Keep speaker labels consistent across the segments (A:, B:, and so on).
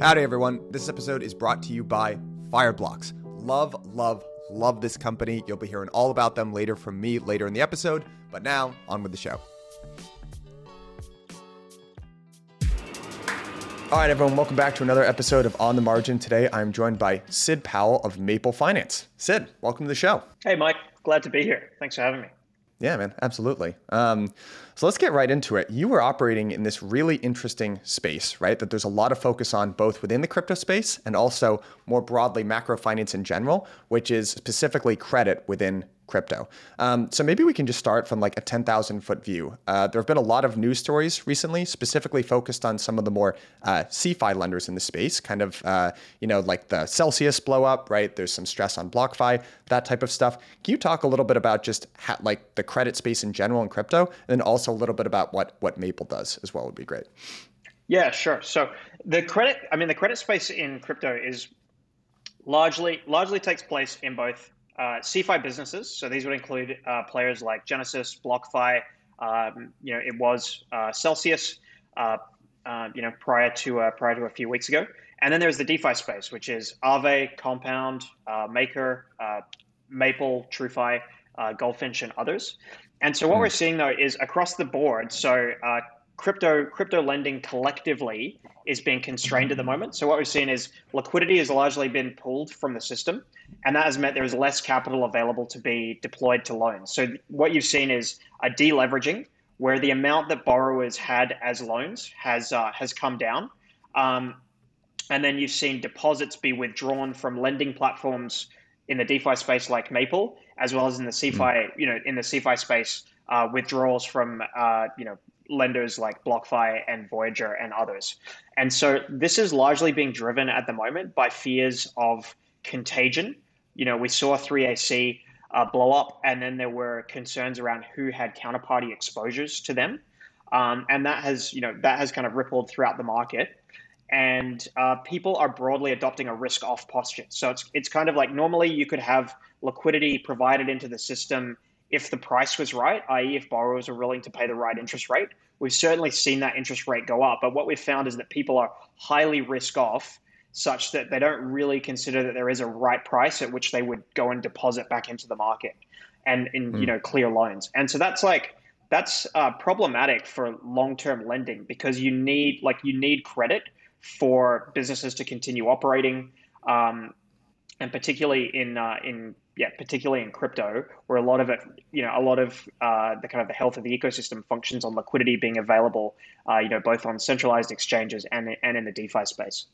A: Howdy, everyone. This episode is brought to you by Fireblocks. Love, love, love this company. You'll be hearing all about them later from me later in the episode. But now, on with the show. All right, everyone, welcome back to another episode of On the Margin. Today, I'm joined by Sid Powell of Maple Finance. Sid, welcome to the show.
B: Hey, Mike. Glad to be here. Thanks for having me.
A: Yeah, man, absolutely. Um, so let's get right into it. You were operating in this really interesting space, right? That there's a lot of focus on both within the crypto space and also more broadly macro finance in general, which is specifically credit within crypto. Um, so maybe we can just start from like a 10,000 foot view. Uh, there have been a lot of news stories recently, specifically focused on some of the more uh, CeFi lenders in the space, kind of, uh, you know, like the Celsius blow up, right? There's some stress on BlockFi, that type of stuff. Can you talk a little bit about just how, like the credit space in general in crypto, and then also a little bit about what what Maple does as well would be great.
B: Yeah, sure. So the credit, I mean, the credit space in crypto is largely largely takes place in both uh, CeFi businesses. So these would include uh, players like Genesis, BlockFi. Um, you know, it was uh, Celsius. Uh, uh, you know, prior to uh, prior to a few weeks ago, and then there's the DeFi space, which is Aave, Compound, Maker, Maple, TrueFi, Goldfinch, and others. And so what mm. we're seeing though is across the board. So crypto crypto lending collectively is being constrained at the moment. So what we've seen is liquidity has largely been pulled from the system, and that has meant there is less capital available to be deployed to loans. So what you've seen is a deleveraging where the amount that borrowers had as loans has uh, has come down, um, and then you've seen deposits be withdrawn from lending platforms in the DeFi space like Maple, as well as in the CeFi, mm. you know, in the CeFi space, uh, withdrawals from uh, you know lenders like BlockFi and Voyager and others. And so this is largely being driven at the moment by fears of contagion. You know, we saw 3AC uh, blow up, and then there were concerns around who had counterparty exposures to them. Um, and that has, you know, that has kind of rippled throughout the market. And uh, people are broadly adopting a risk-off posture. So it's it's kind of like normally you could have liquidity provided into the system if the price was right, i.e., if borrowers are willing to pay the right interest rate. We've certainly seen that interest rate go up, but what we've found is that people are highly risk off such that they don't really consider that there is a right price at which they would go and deposit back into the market and in mm. you know clear loans. And so that's like that's uh, problematic for long-term lending because you need like you need credit for businesses to continue operating, um, and particularly in uh, in yeah, particularly in crypto, where a lot of it, you know, a lot of uh, the kind of the health of the ecosystem functions on liquidity being available, uh, you know, both on centralized exchanges and and in the DeFi space.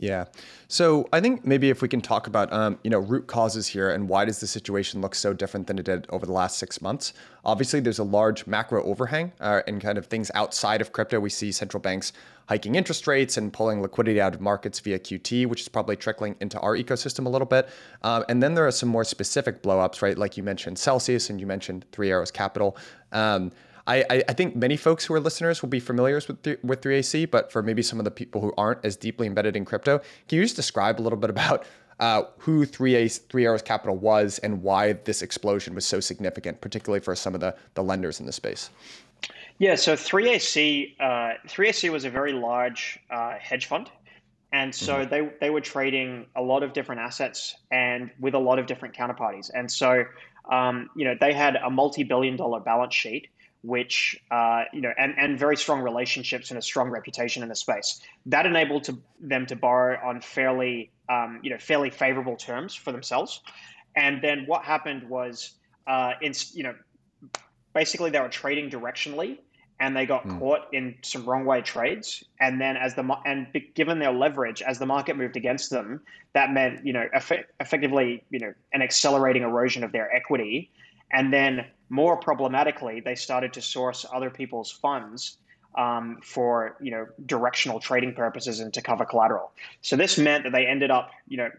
A: Yeah. So I think maybe if we can talk about, um, you know, root causes here and why does the situation look so different than it did over the last six months? Obviously, there's a large macro overhang uh, and kind of things outside of crypto. We see central banks hiking interest rates and pulling liquidity out of markets via QT, which is probably trickling into our ecosystem a little bit. Um, and then there are some more specific blowups, right? Like you mentioned Celsius and you mentioned Three Arrows Capital. Um, I, I think many folks who are listeners will be familiar with with 3AC, but for maybe some of the people who aren't as deeply embedded in crypto, can you just describe a little bit about uh, who 3A Three Arrows Capital was and why this explosion was so significant, particularly for some of the the lenders in the space?
B: Yeah, so 3AC uh, 3AC was a very large uh, hedge fund. And so mm-hmm. they, they were trading a lot of different assets and with a lot of different counterparties. And so, um, you know, they had a multi-billion dollar balance sheet which uh, you know, and, and very strong relationships and a strong reputation in the space. That enabled to, them to borrow on fairly, um, you know, fairly favorable terms for themselves. And then what happened was, uh, in, you know, basically they were trading directionally, and they got mm. caught in some wrong way trades. And then as the and given their leverage, as the market moved against them, that meant you know effect, effectively you know an accelerating erosion of their equity. And then more problematically, they started to source other people's funds um, for you know directional trading purposes and to cover collateral. So this meant that they ended up, you know,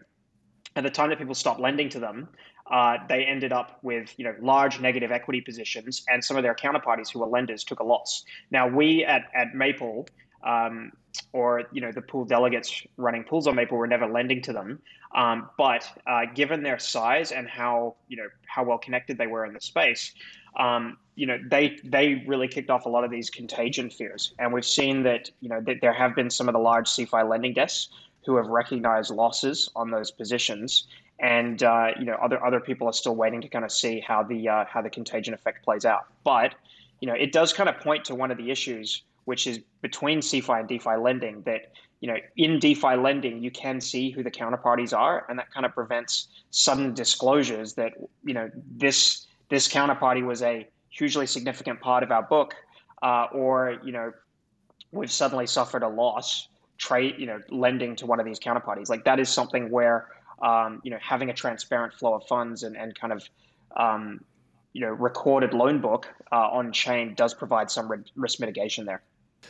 B: at the time that people stopped lending to them, uh, they ended up with you know large negative equity positions, and some of their counterparties who were lenders took a loss. Now we at at Maple. Um, or you know the pool delegates running pools on Maple were never lending to them. Um, but uh, given their size and how you know how well connected they were in the space, um, you know they they really kicked off a lot of these contagion fears, and we've seen that you know that there have been some of the large CeFi lending desks who have recognized losses on those positions, and uh, you know other other people are still waiting to kind of see how the uh, how the contagion effect plays out. But you know it does kind of point to one of the issues which is between CeFi and DeFi lending that you know in DeFi lending you can see who the counterparties are, and that kind of prevents sudden disclosures that you know this this counterparty was a hugely significant part of our book, uh, or you know we've suddenly suffered a loss trade you know lending to one of these counterparties. Like that is something where um, you know having a transparent flow of funds and and kind of um, you know recorded loan book uh, on chain does provide some risk mitigation there.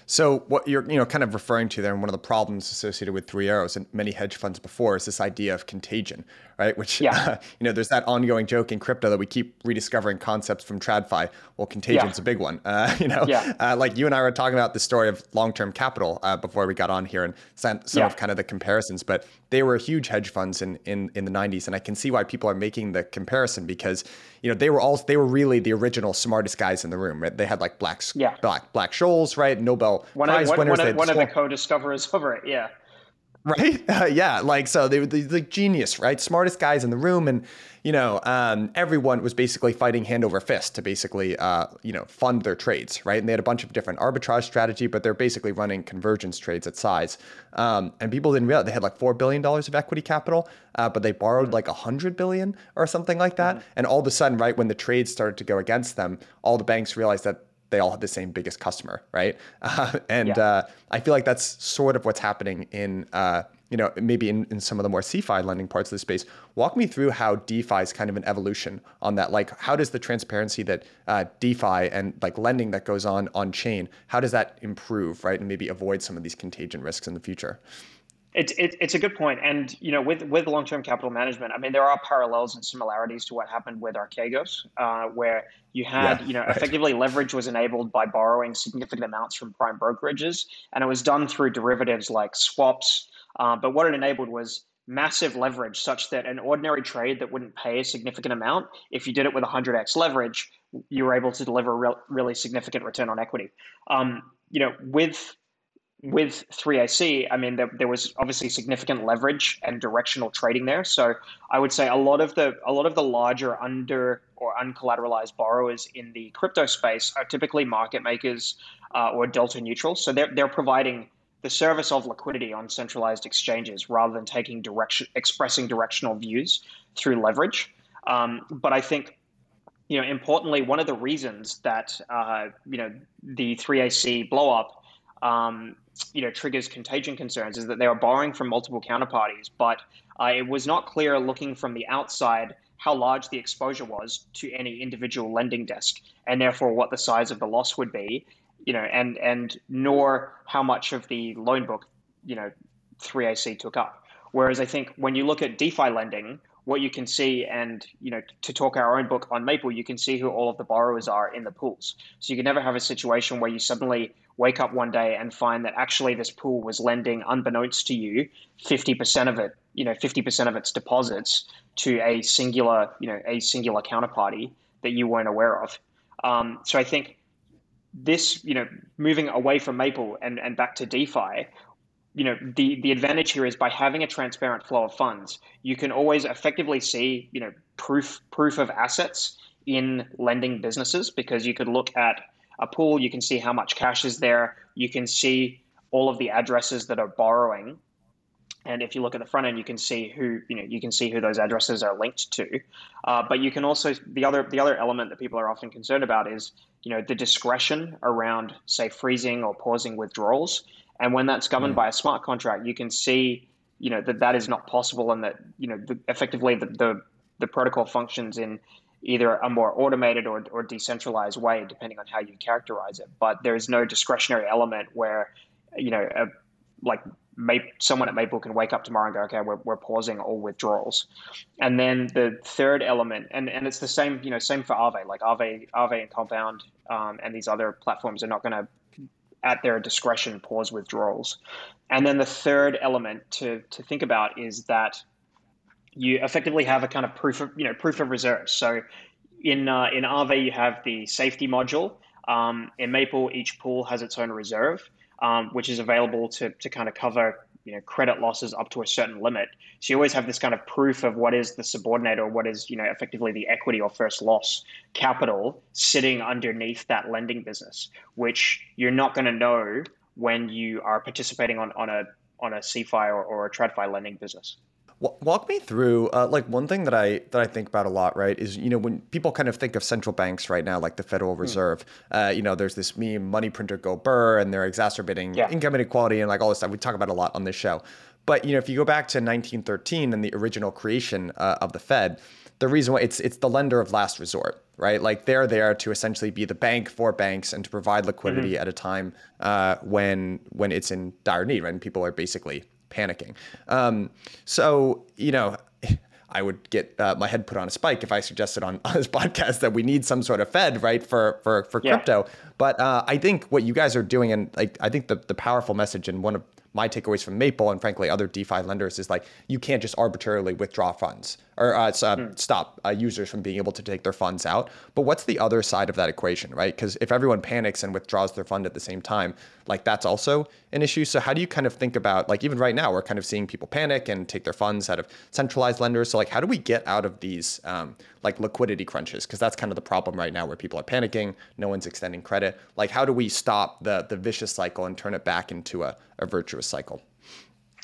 A: So what you're you know kind of referring to there, and one of the problems associated with Three Arrows and many hedge funds before is this idea of contagion, right? Which yeah. Uh, you know, there's that ongoing joke in crypto that we keep rediscovering concepts from TradFi. Well, contagion's yeah. a big one. Uh, you know, yeah. uh, like you and I were talking about the story of long-term capital uh, before we got on here, and some, some of kind of the comparisons. But they were huge hedge funds in in in the 90s, and I can see why people are making the comparison because you know they were all they were really the original smartest guys in the room. Right? They had like black yeah. black Black Scholes, right? Nobel
B: one
A: Prize
B: of,
A: one,
B: winners. One, of, one of the co-discoverers over it. Yeah
A: right? Uh, yeah, like so they were the, the, genius, right? Smartest guys in the room, and you know, um, everyone was basically fighting hand over fist to basically, uh, you know, fund their trades, right? And they had a bunch of different arbitrage strategy, but they're basically running convergence trades at size. Um, and people didn't realize they had like four billion dollars of equity capital, uh, but they borrowed like a hundred billion or something like that. Mm-hmm. And all of a sudden, right when the trades started to go against them, all the banks realized that they all have the same biggest customer, right? Uh, and yeah. uh, I feel like that's sort of what's happening in, uh, you know, maybe in, in some of the more CeFi lending parts of the space. Walk me through how DeFi is kind of an evolution on that. Like, how does the transparency that uh, DeFi and like lending that goes on on chain, how does that improve, right, and maybe avoid some of these contagion risks in the future?
B: It's it, it's a good point, and you know, with with long term capital management, I mean, there are parallels and similarities to what happened with Archegos, uh, where you had, yeah, you know, right. effectively leverage was enabled by borrowing significant amounts from prime brokerages, and it was done through derivatives like swaps. Uh, but what it enabled was massive leverage, such that an ordinary trade that wouldn't pay a significant amount, if you did it with 100x leverage, you were able to deliver a real, really significant return on equity. Um, you know, with with 3AC, I mean, there, there, was obviously significant leverage and directional trading there. So I would say a lot of the a lot of the larger under or uncollateralized borrowers in the crypto space are typically market makers uh, or delta neutral. So they're they're providing the service of liquidity on centralized exchanges rather than taking direction expressing directional views through leverage. Um, but I think you know importantly, one of the reasons that uh, you know the 3AC blow up um, you know triggers contagion concerns is that they were borrowing from multiple counterparties, but uh, it was not clear looking from the outside how large the exposure was to any individual lending desk, and therefore what the size of the loss would be, you know, and and nor how much of the loan book, you know, 3AC took up. Whereas I think when you look at DeFi lending, what you can see, and you know, to talk our own book on Maple, you can see who all of the borrowers are in the pools. So you can never have a situation where you suddenly wake up one day and find that actually this pool was lending, unbeknownst to you, fifty percent of it, you know, fifty percent of its deposits to a singular, you know, a singular counterparty that you weren't aware of. Um, so I think this, you know, moving away from Maple and, and back to DeFi, you know the the advantage here is by having a transparent flow of funds you can always effectively see you know proof proof of assets in lending businesses because you could look at a pool you can see how much cash is there you can see all of the addresses that are borrowing. And if you look at the front end you can see who you know you can see who those addresses are linked to. Uh, but you can also the other the other element that people are often concerned about is you know the discretion around say freezing or pausing withdrawals and when that's governed mm. by a smart contract, you can see, you know, that that is not possible, and that you know, the, effectively the, the the protocol functions in either a more automated or, or decentralized way, depending on how you characterize it. But there is no discretionary element where, you know, a, like someone at Maple can wake up tomorrow and go, okay, we're, we're pausing all withdrawals. And then the third element, and, and it's the same, you know, same for Aave, like Aave, Aave and Compound um, and these other platforms are not going to at their discretion, pause withdrawals. And then the third element to, to think about is that you effectively have a kind of proof of you know proof of reserves. So in uh, in Aave you have the safety module. Um, in Maple, each pool has its own reserve, um, which is available to to kind of cover you know credit losses up to a certain limit. So you always have this kind of proof of what is the subordinate or what is you know effectively the equity or first loss capital sitting underneath that lending business, which you're not going to know when you are participating on on a on a CeFi or, or a TradFi lending business.
A: Walk me through uh, like one thing that I that I think about a lot, right? Is you know when people kind of think of central banks right now, like the Federal hmm. Reserve, mm. uh, you know, there's this meme, money printer go burr, and they're exacerbating yeah. income inequality and like all this stuff. We talk about a lot on this show, but you know, if you go back to 1913 and the original creation uh, of the Fed, the reason why it's it's the lender of last resort, right? Like they're there to essentially be the bank for banks and to provide liquidity mm-hmm. at a time uh, when when it's in dire need, right? And people are basically panicking. Um, so, you know, I would get uh, my head put on a spike if I suggested on, on, this podcast that we need some sort of Fed, right, for for for yeah. crypto. But uh, I think what you guys are doing, and like I think the the powerful message and one of my takeaways from Maple and frankly other DeFi lenders is like you can't just arbitrarily withdraw funds or uh, mm. stop uh, users from being able to take their funds out. But what's the other side of that equation, right? Because if everyone panics and withdraws their fund at the same time, like that's also an issue. So how do you kind of think about like even right now we're kind of seeing people panic and take their funds out of centralized lenders. So like how do we get out of these um, like liquidity crunches? Because that's kind of the problem right now where people are panicking, no one's extending credit. Like how do we stop the the vicious cycle and turn it back into a, a virtuous cycle?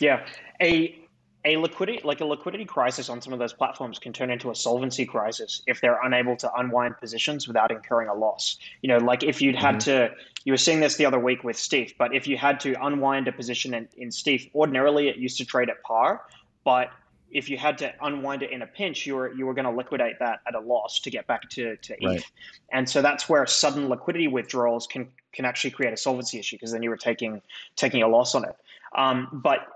B: Yeah, a a liquidity like a liquidity crisis on some of those platforms can turn into a solvency crisis if they're unable to unwind positions without incurring a loss. You know, like if you'd had mm-hmm. to, you were seeing this the other week with stETH, but if you had to unwind a position in, in stETH, ordinarily it used to trade at par, but if you had to unwind it in a pinch, you were you were going to liquidate that at a loss to get back to, to ETH. Right. And so that's where sudden liquidity withdrawals can can actually create a solvency issue because then you were taking taking a loss on it. Um, but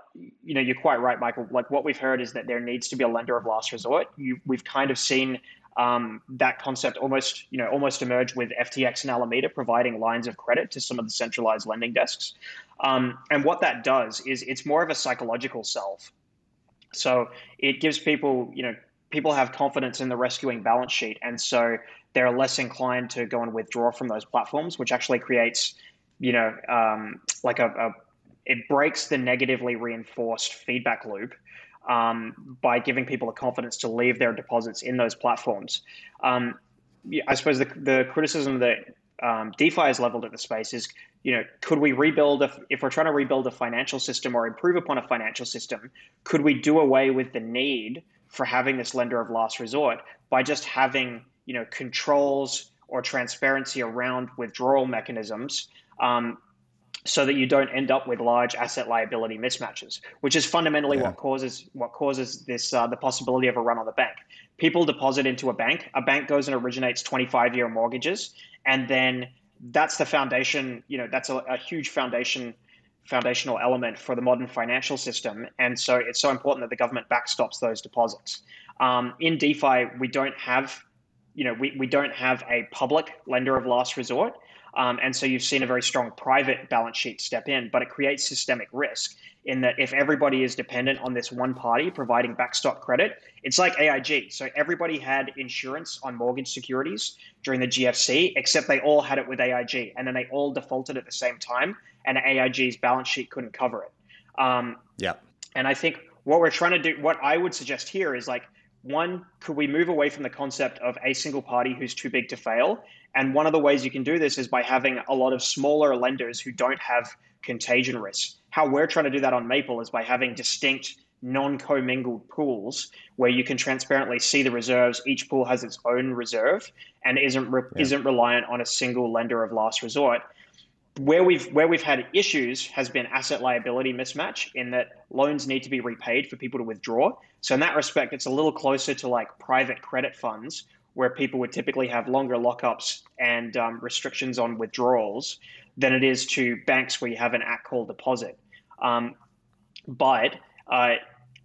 B: you know, you're quite right, Michael. Like what we've heard is that there needs to be a lender of last resort. You, we've kind of seen um, that concept almost, you know, almost emerge with FTX and Alameda providing lines of credit to some of the centralized lending desks. Um, and what that does is it's more of a psychological self. So it gives people, you know, people have confidence in the rescuing balance sheet, and so they're less inclined to go and withdraw from those platforms, which actually creates, you know, um, like a, a it breaks the negatively reinforced feedback loop um, by giving people the confidence to leave their deposits in those platforms. Um, I suppose the, the criticism that um, DeFi has leveled at the space is, you know, could we rebuild a, if we're trying to rebuild a financial system or improve upon a financial system, could we do away with the need for having this lender of last resort by just having, you know, controls or transparency around withdrawal mechanisms um, so that you don't end up with large asset liability mismatches, which is fundamentally yeah. what causes what causes this uh, the possibility of a run on the bank. People deposit into a bank. A bank goes and originates 25 year mortgages, and then that's the foundation. You know, that's a, a huge foundation foundational element for the modern financial system, and so it's so important that the government backstops those deposits. Um, in DeFi, we don't have, you know, we, we don't have a public lender of last resort. Um, and so you've seen a very strong private balance sheet step in, but it creates systemic risk in that if everybody is dependent on this one party providing backstop credit, it's like AIG. So everybody had insurance on mortgage securities during the GFC, except they all had it with AIG, and then they all defaulted at the same time, and AIG's balance sheet couldn't cover it. Um,
A: yeah.
B: And I think what we're trying to do, what I would suggest here is like, one, could we move away from the concept of a single party who's too big to fail and one of the ways you can do this is by having a lot of smaller lenders who don't have contagion risk. How we're trying to do that on Maple is by having distinct non-commingled pools where you can transparently see the reserves. Each pool has its own reserve and isn't re- yeah. isn't reliant on a single lender of last resort. Where we've where we've had issues has been asset liability mismatch in that loans need to be repaid for people to withdraw. So in that respect, it's a little closer to like private credit funds where people would typically have longer lockups and um, restrictions on withdrawals than it is to banks where you have an at call deposit. Um, but uh,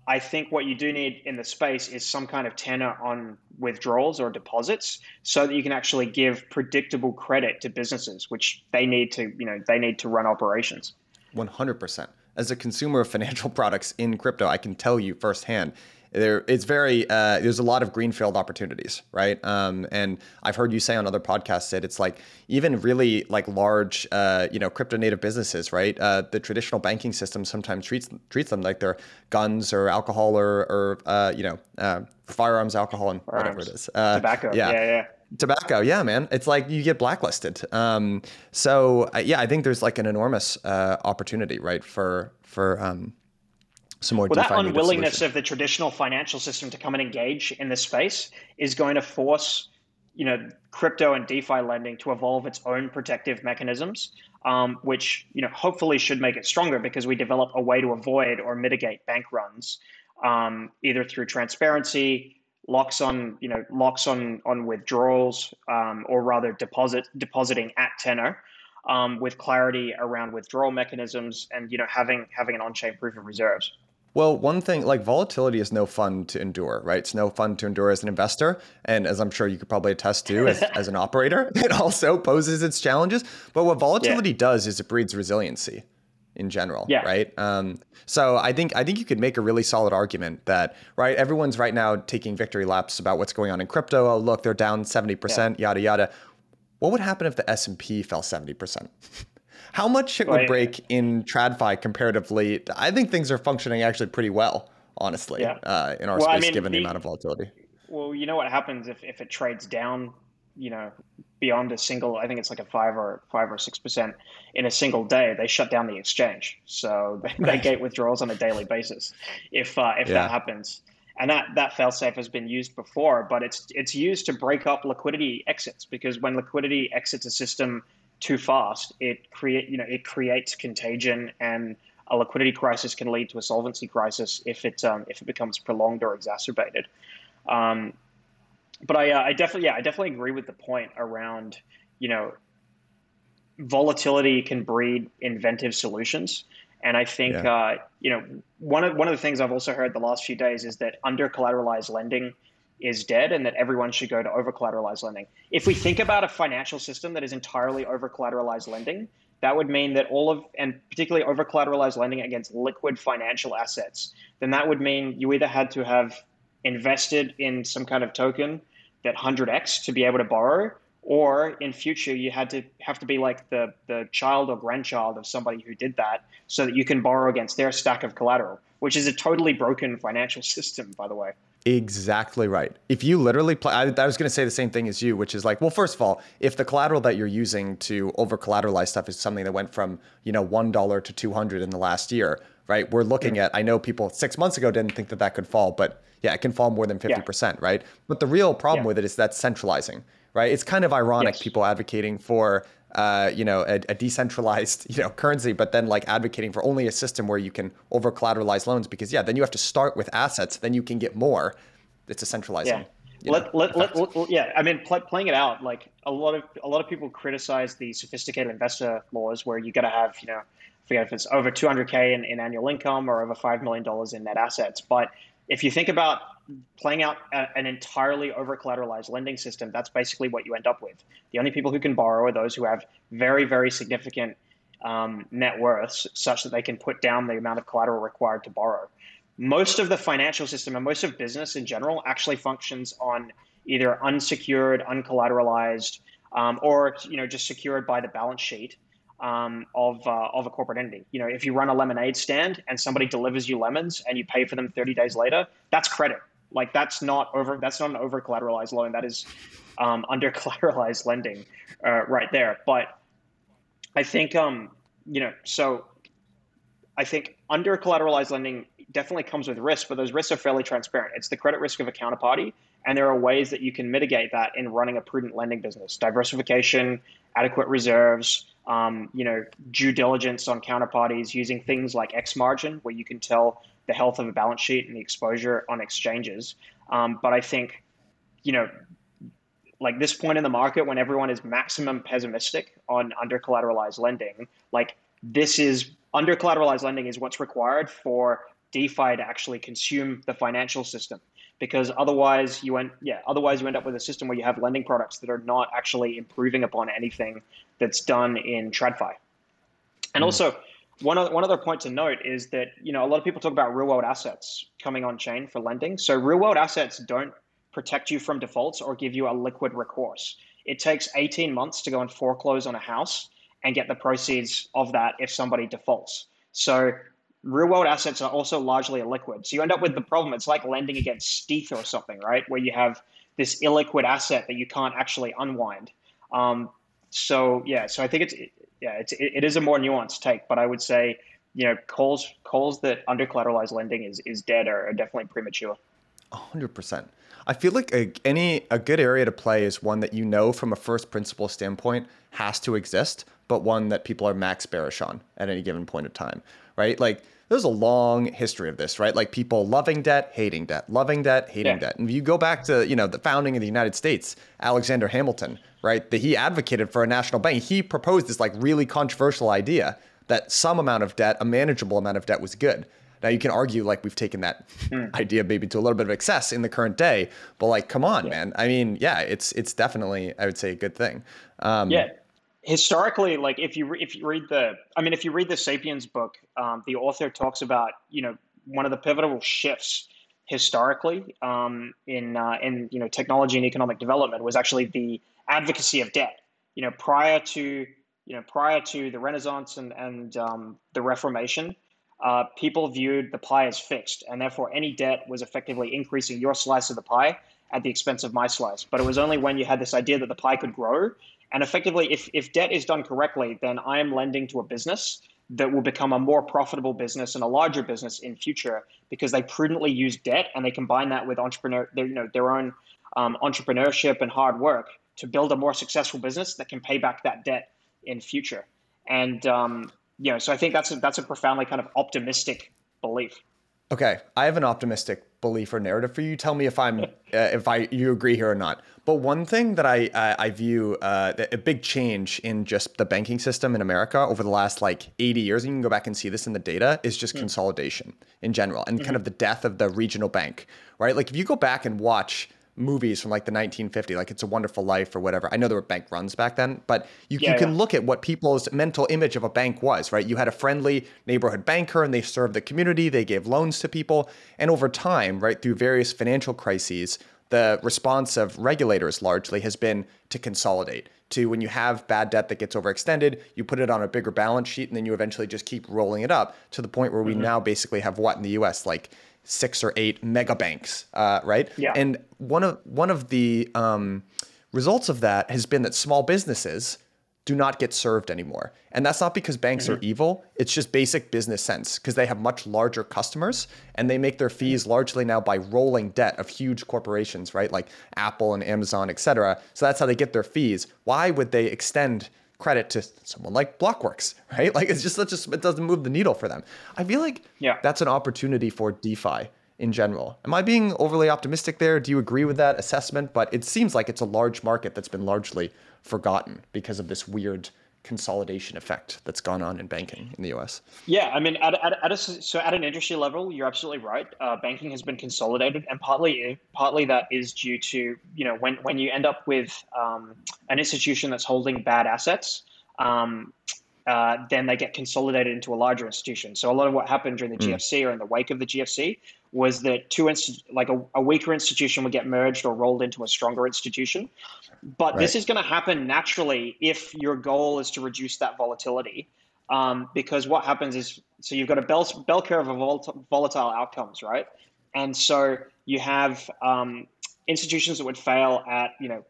B: I think what you do need in the space is some kind of tenor on withdrawals or deposits so that you can actually give predictable credit to businesses, which they need to, you know, they need to run operations.
A: 100%. As a consumer of financial products in crypto, I can tell you firsthand there it's very uh, there's a lot of greenfield opportunities right um, and i've heard you say on other podcasts that it's like even really like large uh, you know crypto native businesses right uh, the traditional banking system sometimes treats treats them like they're guns or alcohol or, or uh, you know uh, firearms alcohol and firearms. whatever it is
B: uh, tobacco yeah yeah, yeah.
A: Tobacco, yeah, man. It's like you get blacklisted. Um, so yeah, I think there's like an enormous opportunity, right, for for um, some more.
B: Well, that unwillingness of the traditional financial system to come and engage in this space is going to force, you know, crypto and DeFi lending to evolve its own protective mechanisms, um, which you know hopefully should make it stronger because we develop a way to avoid or mitigate bank runs, um, either through transparency, locks on you know locks on on withdrawals, um, or rather deposit depositing at tenor. Um, with clarity around withdrawal mechanisms and you know having having an on-chain proof of reserves.
A: Well, one thing like volatility is no fun to endure, right? It's no fun to endure as an investor. And as I'm sure you could probably attest to as, as an operator, it also poses its challenges. But what volatility yeah. does is it breeds resiliency in general, yeah. right? Um, so I think I think you could make a really solid argument that right everyone's right now taking victory laps about what's going on in crypto. Oh, look, they're down seventy yeah. percent, yada yada. What would happen if the S and P fell seventy percent? How much it would break in TradFi comparatively? I think things are functioning actually pretty well, honestly, yeah. uh, in our well, space, I mean, given the, the, amount of volatility.
B: Well, you know what happens if, if it trades down, you know, beyond a single, I think it's like a five or five or six percent in a single day, they shut down the exchange. So they, they gate withdrawals on a daily basis. If uh, if yeah. that happens, and that that failsafe has been used before, but it's it's used to break up liquidity exits because when liquidity exits a system too fast, it create you know it creates contagion and a liquidity crisis can lead to a solvency crisis if it um, if it becomes prolonged or exacerbated. Um, but I, uh, I definitely yeah I definitely agree with the point around you know volatility can breed inventive solutions. And I think yeah. uh, you know one of one of the things I've also heard the last few days is that under collateralized lending is dead and that everyone should go to over collateralized lending. If we think about a financial system that is entirely over collateralized lending, that would mean that all of, and particularly over collateralized lending against liquid financial assets, then that would mean you either had to have invested in some kind of token that 100x to be able to borrow, or in future you had to have to be like the, the child or grandchild of somebody who did that so that you can borrow against their stack of collateral, which is a totally broken financial system, by the way.
A: Exactly right. If you literally play, I, I was going to say the same thing as you, which is like, well, first of all, if the collateral that you're using to over collateralize stuff is something that went from, you know, $1 to 200 in the last year, right? We're looking at, I know people six months ago didn't think that that could fall, but yeah, it can fall more than 50%, yeah. right? But the real problem yeah. with it is that centralizing, right? It's kind of ironic yes. people advocating for uh, you know, a, a, decentralized, you know, currency, but then like advocating for only a system where you can over collateralize loans because yeah, then you have to start with assets, then you can get more. It's a centralizing.
B: Yeah. Let, let, let, let, yeah, I mean, pl- playing it out, like a lot of a lot of people criticize the sophisticated investor laws where you got to have, you know, forget if it's over 200k in, in annual income or over five million dollars in net assets. But if you think about playing out a, an entirely over collateralized lending system, that's basically what you end up with. The only people who can borrow are those who have very, very significant um, net worths such that they can put down the amount of collateral required to borrow. Most of the financial system and most of business in general actually functions on either unsecured, uncollateralized, um, or you know just secured by the balance sheet um, of uh, of a corporate entity. You know, if you run a lemonade stand and somebody delivers you lemons and you pay for them 30 days later, that's credit. Like that's not over. That's not an over collateralized loan. That is um, under collateralized lending, uh, right there. But I think um, you know. So I think under collateralized lending definitely comes with risk, but those risks are fairly transparent. It's the credit risk of a counterparty, and there are ways that you can mitigate that in running a prudent lending business: diversification, adequate reserves. Um, you know, due diligence on counterparties using things like X margin, where you can tell the health of a balance sheet and the exposure on exchanges. Um, but I think, you know, like this point in the market when everyone is maximum pessimistic on under collateralized lending, like this is under collateralized lending is what's required for DeFi to actually consume the financial system because otherwise you end yeah otherwise you end up with a system where you have lending products that are not actually improving upon anything that's done in TradFi. And mm. also one other, one other point to note is that you know a lot of people talk about real world assets coming on chain for lending. So real world assets don't protect you from defaults or give you a liquid recourse. It takes 18 months to go and foreclose on a house and get the proceeds of that if somebody defaults. So real world assets are also largely illiquid. So you end up with the problem. It's like lending against ETH or something, right? Where you have this illiquid asset that you can't actually unwind. Um, so yeah, so I think it's yeah, it's it is a more nuanced take, but I would say you know calls calls that under collateralized lending is is dead are, are definitely premature.
A: hundred percent. I feel like a, any a good area to play is one that you know from a first principle standpoint has to exist, but one that people are max bearish on at any given point of time, right? Like there's a long history of this, right? Like people loving debt, hating debt, loving debt, hating yeah. debt. And if you go back to, you know, the founding of the United States, Alexander Hamilton, right? That he advocated for a national bank. He proposed this like really controversial idea that some amount of debt, a manageable amount of debt was good. Now you can argue like we've taken that mm. idea maybe to a little bit of excess in the current day, but like, come on, yeah. man. I mean, yeah, it's it's definitely I would say a good thing.
B: Um, yeah, historically, like if you if you read the, I mean, if you read the *Sapiens* book, um, the author talks about you know one of the pivotal shifts historically um, in uh, in you know technology and economic development was actually the advocacy of debt. You know, prior to you know prior to the Renaissance and and um, the Reformation, uh, people viewed the pie as fixed, and therefore any debt was effectively increasing your slice of the pie at the expense of my slice. But it was only when you had this idea that the pie could grow and effectively, if, if debt is done correctly, then I am lending to a business that will become a more profitable business and a larger business in future because they prudently use debt and they combine that with entrepreneur, their, you know, their own um, entrepreneurship and hard work to build a more successful business that can pay back that debt in future. And um, you know, so I think that's a, that's a profoundly kind of optimistic belief.
A: Okay, I have an optimistic belief or narrative for you. Tell me if I'm uh, if I you agree here or not. But one thing that I I, I view uh, a big change in just the banking system in America over the last like 80 years, and you can go back and see this in the data, is just mm. consolidation in general and mm-hmm. kind of the death of the regional bank. Right, like if you go back and watch movies from like the 1950 like it's a wonderful life or whatever i know there were bank runs back then but you, yeah, you can yeah. look at what people's mental image of a bank was right you had a friendly neighborhood banker and they served the community they gave loans to people and over time right through various financial crises the response of regulators largely has been to consolidate to when you have bad debt that gets overextended, you put it on a bigger balance sheet and then you eventually just keep rolling it up to the point where we mm-hmm. now basically have what in the US like six or eight mega banks, uh, right?
B: Yeah.
A: And one of one of the um, results of that has been that small businesses do not get served anymore. And that's not because banks mm-hmm. are evil. It's just basic business sense because they have much larger customers and they make their fees largely now by rolling debt of huge corporations, right? Like Apple and Amazon, et cetera. So that's how they get their fees. Why would they extend credit to someone like Blockworks, right? Like it's just, just it doesn't move the needle for them. I feel like yeah. that's an opportunity for DeFi in general. Am I being overly optimistic there? Do you agree with that assessment? But it seems like it's a large market that's been largely forgotten because of this weird consolidation effect that's gone on in banking in the US.
B: Yeah, I mean, at, at, at a, so at an industry level, you're absolutely right. Uh, banking has been consolidated, and partly partly that is due to you know when when you end up with um, an institution that's holding bad assets. Um, uh, then they get consolidated into a larger institution. So a lot of what happened during the mm. GFC or in the wake of the GFC was that two inst- like a, a, weaker institution would get merged or rolled into a stronger institution. But right. this is going to happen naturally if your goal is to reduce that volatility. Um, because what happens is, so you've got a bell, bell curve of volatile outcomes, right? And so you have um, institutions that would fail at, you know,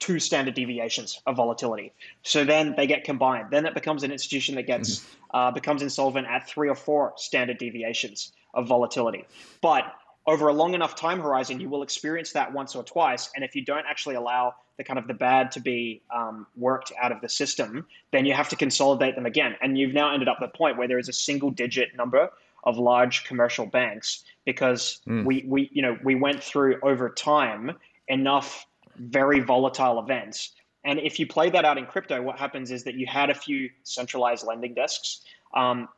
B: two standard deviations of volatility. So then they get combined. Then it becomes an institution that gets mm-hmm. uh, becomes insolvent at three or four standard deviations of volatility. But over a long enough time horizon, you will experience that once or twice. And if you don't actually allow the kind of the bad to be um, worked out of the system, then you have to consolidate them again. And you've now ended up at the point where there is a single digit number of large commercial banks because mm. we, we, you know, we went through over time enough very volatile events. And if you play that out in crypto, what happens is that you had a few centralized lending desks um,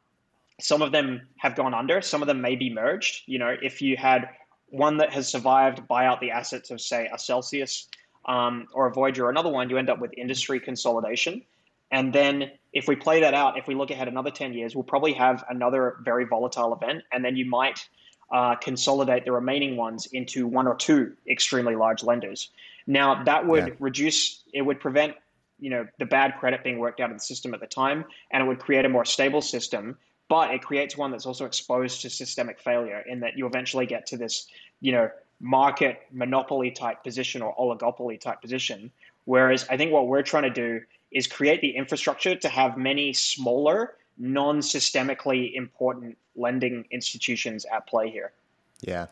B: some of them have gone under, some of them may be merged. You know, if you had one that has survived, buy out the assets of, say, a Celsius um, or a Voyager or another one, you end up with industry consolidation. And then if we play that out, if we look ahead another 10 years, we'll probably have another very volatile event. And then you might uh, consolidate the remaining ones into one or two extremely large lenders. Now, that would yeah. reduce, it would prevent you know the bad credit being worked out of the system at the time and it would create a more stable system but it creates one that's also exposed to systemic failure in that you eventually get to this you know market monopoly type position or oligopoly type position. Whereas i think what we're trying to do is create the infrastructure to have many smaller non-systemically important lending institutions at play here.
A: Yeah.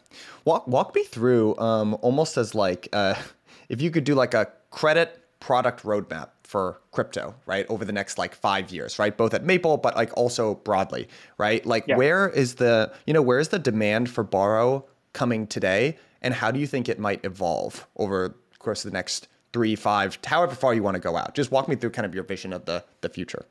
A: Walk walk me through um, almost as like uh, if you could do like a credit product roadmap for crypto, right? Over the next like five years, right? Both at Maple, but like also broadly, right? Like yeah. where is the, you know, where is the demand for borrow coming today? And how do you think it might evolve over the course of the next three, five, however far you want to go out? Just walk me through kind of your vision of the the future.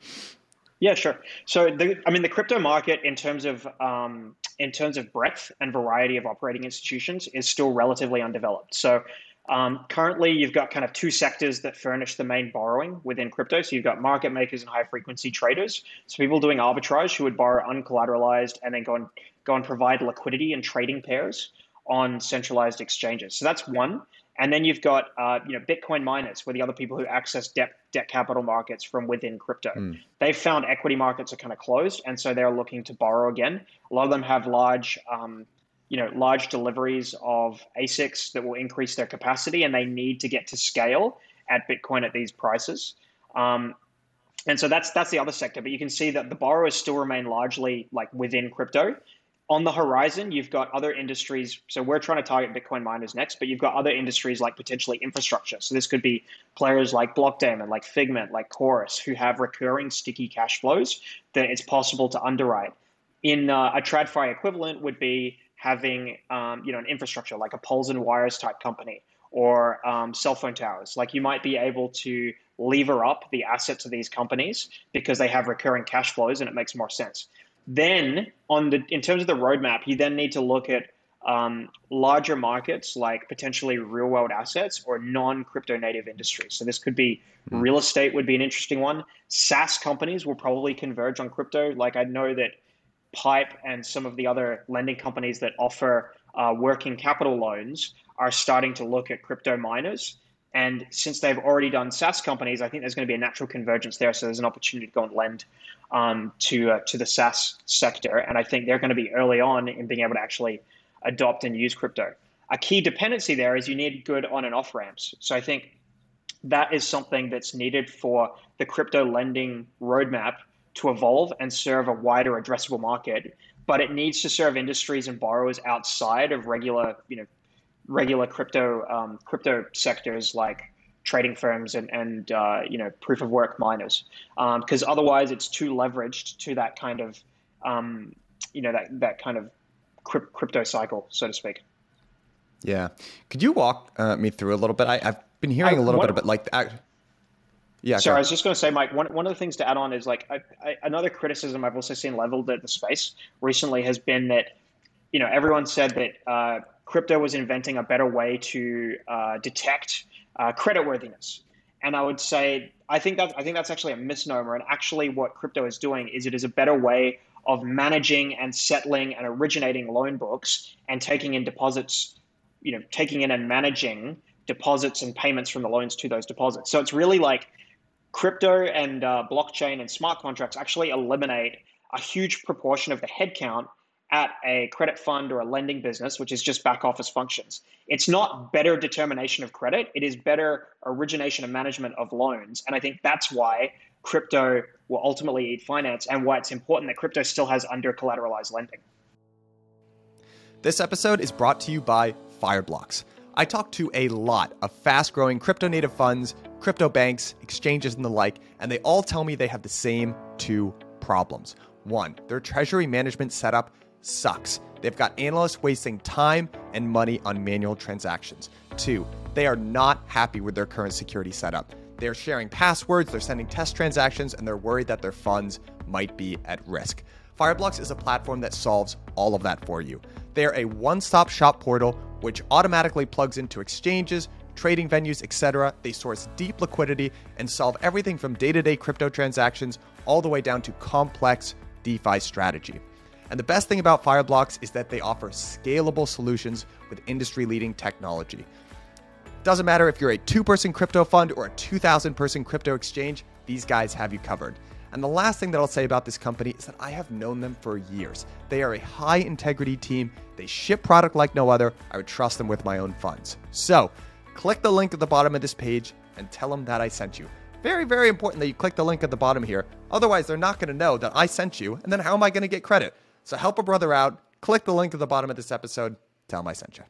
B: Yeah, sure. So, the, I mean, the crypto market, in terms of um, in terms of breadth and variety of operating institutions, is still relatively undeveloped. So, um, currently, you've got kind of two sectors that furnish the main borrowing within crypto. So you've got market makers and high frequency traders. So people doing arbitrage who would borrow uncollateralized and then go and go and provide liquidity and trading pairs on centralized exchanges. So that's one. And then you've got uh, you know Bitcoin miners, where the other people who access debt debt capital markets from within crypto. Mm. They've found equity markets are kind of closed, and so they're looking to borrow again. A lot of them have large um, you know large deliveries of ASICs that will increase their capacity, and they need to get to scale at Bitcoin at these prices. Um, and so that's that's the other sector. But you can see that the borrowers still remain largely like within crypto. On the horizon, you've got other industries. So we're trying to target Bitcoin miners next, but you've got other industries like potentially infrastructure. So this could be players like Blockdaemon, like Figment, like Chorus, who have recurring sticky cash flows that it's possible to underwrite. In uh, a TradFi equivalent would be having um, you know an infrastructure like a poles and wires type company or um, cell phone towers. Like you might be able to lever up the assets of these companies because they have recurring cash flows and it makes more sense. Then on the in terms of the roadmap, you then need to look at um, larger markets like potentially real world assets or non crypto native industries. So this could be mm. real estate would be an interesting one. SaaS companies will probably converge on crypto. Like I know that Pipe and some of the other lending companies that offer uh, working capital loans are starting to look at crypto miners. And since they've already done SaaS companies, I think there's going to be a natural convergence there. So there's an opportunity to go and lend um, to uh, to the SaaS sector, and I think they're going to be early on in being able to actually adopt and use crypto. A key dependency there is you need good on and off ramps. So I think that is something that's needed for the crypto lending roadmap to evolve and serve a wider addressable market, but it needs to serve industries and borrowers outside of regular, you know, regular crypto um, crypto sectors like trading firms and and uh, you know proof of work miners, because um, otherwise it's too leveraged to that kind of um, you know that that kind of crypto cycle, so to speak.
A: Yeah, could you walk uh, me through a little bit? I, have been hearing I, a little bit about like.
B: Yeah. Sorry, I was just going to say, Mike. One one of the things to add on is like I, I, another criticism I've also seen leveled at the space recently has been that, you know, everyone said that uh, crypto was inventing a better way to uh, detect uh, creditworthiness, and I would say I think that I think that's actually a misnomer. And actually, what crypto is doing is it is a better way of managing and settling and originating loan books and taking in deposits, you know, taking in and managing deposits and payments from the loans to those deposits. So it's really like crypto and uh, blockchain and smart contracts actually eliminate a huge proportion of the headcount at a credit fund or a lending business, which is just back office functions. It's not better determination of credit, it is better origination and management of loans. And I think that's why crypto will ultimately eat finance and why it's important that crypto still has under collateralized lending.
A: This episode is brought to you by Fireblocks. I talk to a lot of fast growing crypto native funds, crypto banks, exchanges, and the like, and they all tell me they have the same two problems. One, their treasury management setup sucks. They've got analysts wasting time and money on manual transactions. Two, they are not happy with their current security setup. They're sharing passwords, they're sending test transactions, and they're worried that their funds might be at risk. Fireblocks is a platform that solves all of that for you. They are a one stop shop portal which automatically plugs into exchanges, trading venues, etc. They source deep liquidity and solve everything from day to day crypto transactions all the way down to complex DeFi strategy. And the best thing about Fireblocks is that they offer scalable solutions with industry leading technology. Doesn't matter if you're a two person crypto fund or a 2,000 person crypto exchange, these guys have you covered. And the last thing that I'll say about this company is that I have known them for years. They are a high integrity team. They ship product like no other. I would trust them with my own funds. So, click the link at the bottom of this page and tell them that I sent you. Very, very important that you click the link at the bottom here. Otherwise, they're not going to know that I sent you. And then how am I going to get credit? So help a brother out. Click the link at the bottom of this episode. Tell them I sent you.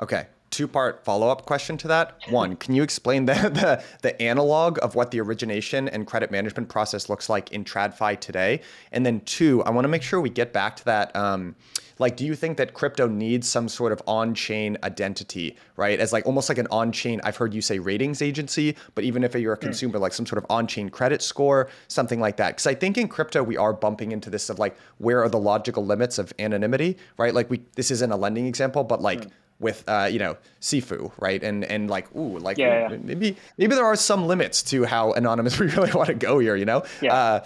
A: Okay, two part follow up question to that. One, can you explain the, the, the analog of what the origination and credit management process looks like in TradFi today? And then two, I want to make sure we get back to that. Um, like, do you think that crypto needs some sort of on chain identity, right? As like almost like an on chain, I've heard you say ratings agency, but even if you're a consumer, like some sort of on chain credit score, something like that. Because I think in crypto, we are bumping into this of like, where are the logical limits of anonymity, right? Like, we, this isn't a lending example, but like, with uh, you know Sifu, right? And and like ooh, like yeah, yeah. maybe maybe there are some limits to how anonymous we really want to go here, you know?
B: Yeah. Uh,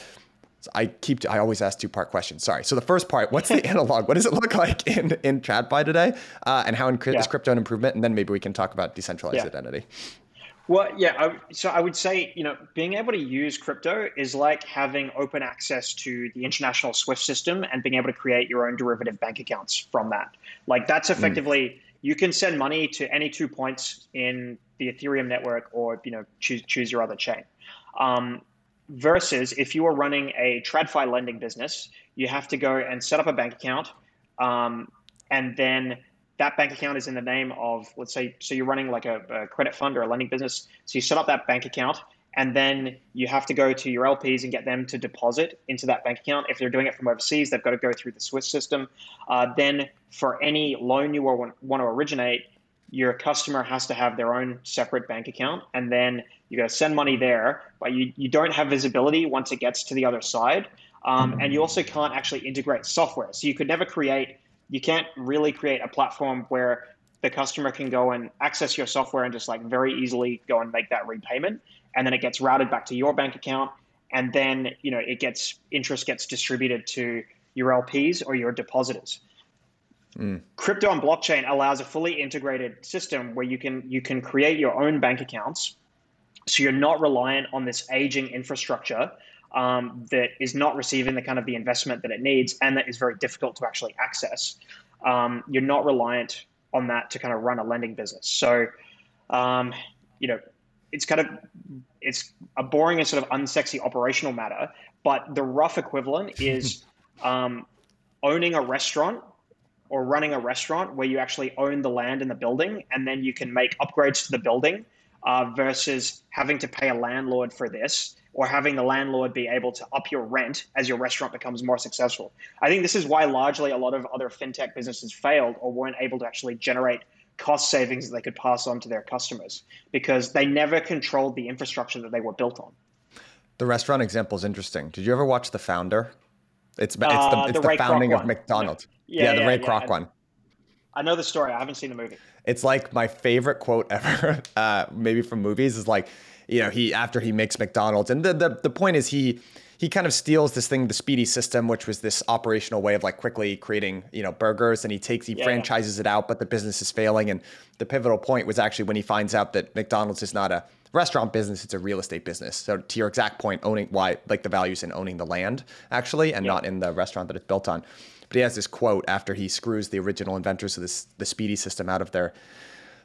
A: so I keep I always ask two part questions. Sorry. So the first part, what's the analog? What does it look like in in TradFi today, uh, and how in, yeah. is crypto an improvement? And then maybe we can talk about decentralized yeah. identity.
B: Well, yeah. I, so I would say, you know, being able to use crypto is like having open access to the international SWIFT system and being able to create your own derivative bank accounts from that. Like that's hmm. effectively. Mm you can send money to any two points in the Ethereum network, or you know choose choose your other chain. Um, versus if you are running a TradFi lending business, you have to go and set up a bank account, um, and then that bank account is in the name of let's say so you're running like a, a credit fund or a lending business. So you set up that bank account and then you have to go to your LPs and get them to deposit into that bank account. If they're doing it from overseas, they've got to go through the SWIFT system. Uh, then, for any loan you want, want to originate, your customer has to have their own separate bank account, and then you got to send money there, but you, you don't have visibility once it gets to the other side. Um, and you also can't actually integrate software. So you could never create, you can't really create a platform where the customer can go and access your software and just like very easily go and make that repayment and then it gets routed back to your bank account and then you know it gets interest gets distributed to your LPs or your depositors. Mm. Crypto and blockchain allows a fully integrated system where you can you can create your own bank accounts, so you're not reliant on this aging infrastructure um, that is not receiving the kind of the investment that it needs and that is very difficult to actually access. Um, you're not reliant on that to kind of run a lending business. So, um, you know, it's kind of it's a boring and sort of unsexy operational matter, but the rough equivalent is um, owning a restaurant or running a restaurant where you actually own the land and the building and then you can make upgrades to the building uh, versus having to pay a landlord for this or having the landlord be able to up your rent as your restaurant becomes more successful. I think this is why largely a lot of other fintech businesses failed or weren't able to actually generate cost savings that they could pass on to their customers because they never controlled the infrastructure that they were built on.
A: The restaurant example is interesting. Did you ever watch The Founder? It's it's the, uh, it's the, the founding of McDonald's. Yeah, yeah, yeah the Ray Kroc one.
B: I know the story. I haven't seen the movie.
A: It's like my favorite quote ever, uh, maybe from movies, is like, you know, he after he makes McDonald's, and the the, the point is he he kind of steals this thing, the Speedee system, which was this operational way of like quickly creating, you know, burgers, and he takes he yeah, franchises yeah. it out, but the business is failing. And the pivotal point was actually when he finds out that McDonald's is not a restaurant business, it's a real estate business. So to your exact point, owning why like the values in owning the land actually, and yeah. not in the restaurant that it's built on. But he has this quote after he screws the original inventors of this the Speedee system out of their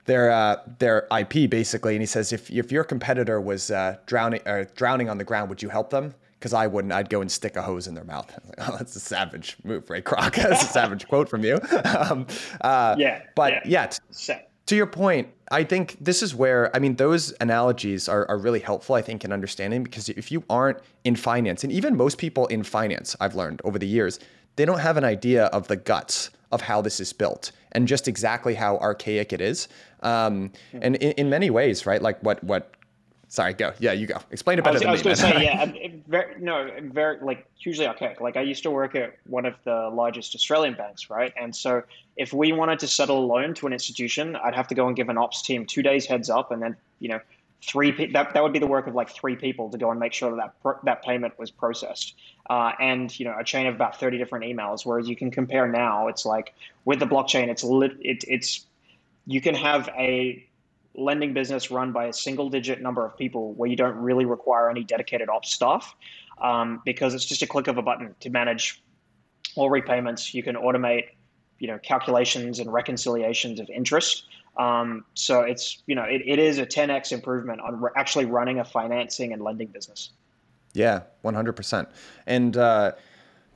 A: their uh, their IP basically, and he says if if your competitor was uh, drowning uh, drowning on the ground, would you help them? Because I wouldn't. I'd go and stick a hose in their mouth. Like, oh, that's a savage move, Ray Kroc. that's a savage quote from you. Um,
B: uh, yeah.
A: But yeah, yeah to your point, I think this is where I mean those analogies are, are really helpful. I think in understanding because if you aren't in finance, and even most people in finance, I've learned over the years, they don't have an idea of the guts of how this is built and just exactly how archaic it is. Um, and in, in many ways, right? Like what what Sorry, go. Yeah, you go. Explain it better
B: I was,
A: than
B: I was going to say, yeah, very, no, very like hugely archaic. Like I used to work at one of the largest Australian banks, right? And so if we wanted to settle a loan to an institution, I'd have to go and give an ops team two days heads up, and then you know three pe- that that would be the work of like three people to go and make sure that that, pro- that payment was processed, uh, and you know a chain of about thirty different emails. Whereas you can compare now, it's like with the blockchain, it's lit, it, it's you can have a lending business run by a single digit number of people where you don't really require any dedicated ops staff um, because it's just a click of a button to manage all repayments. You can automate, you know, calculations and reconciliations of interest. Um, so it's, you know, it, it is a 10x improvement on re- actually running a financing and lending business.
A: Yeah, 100%. And, uh,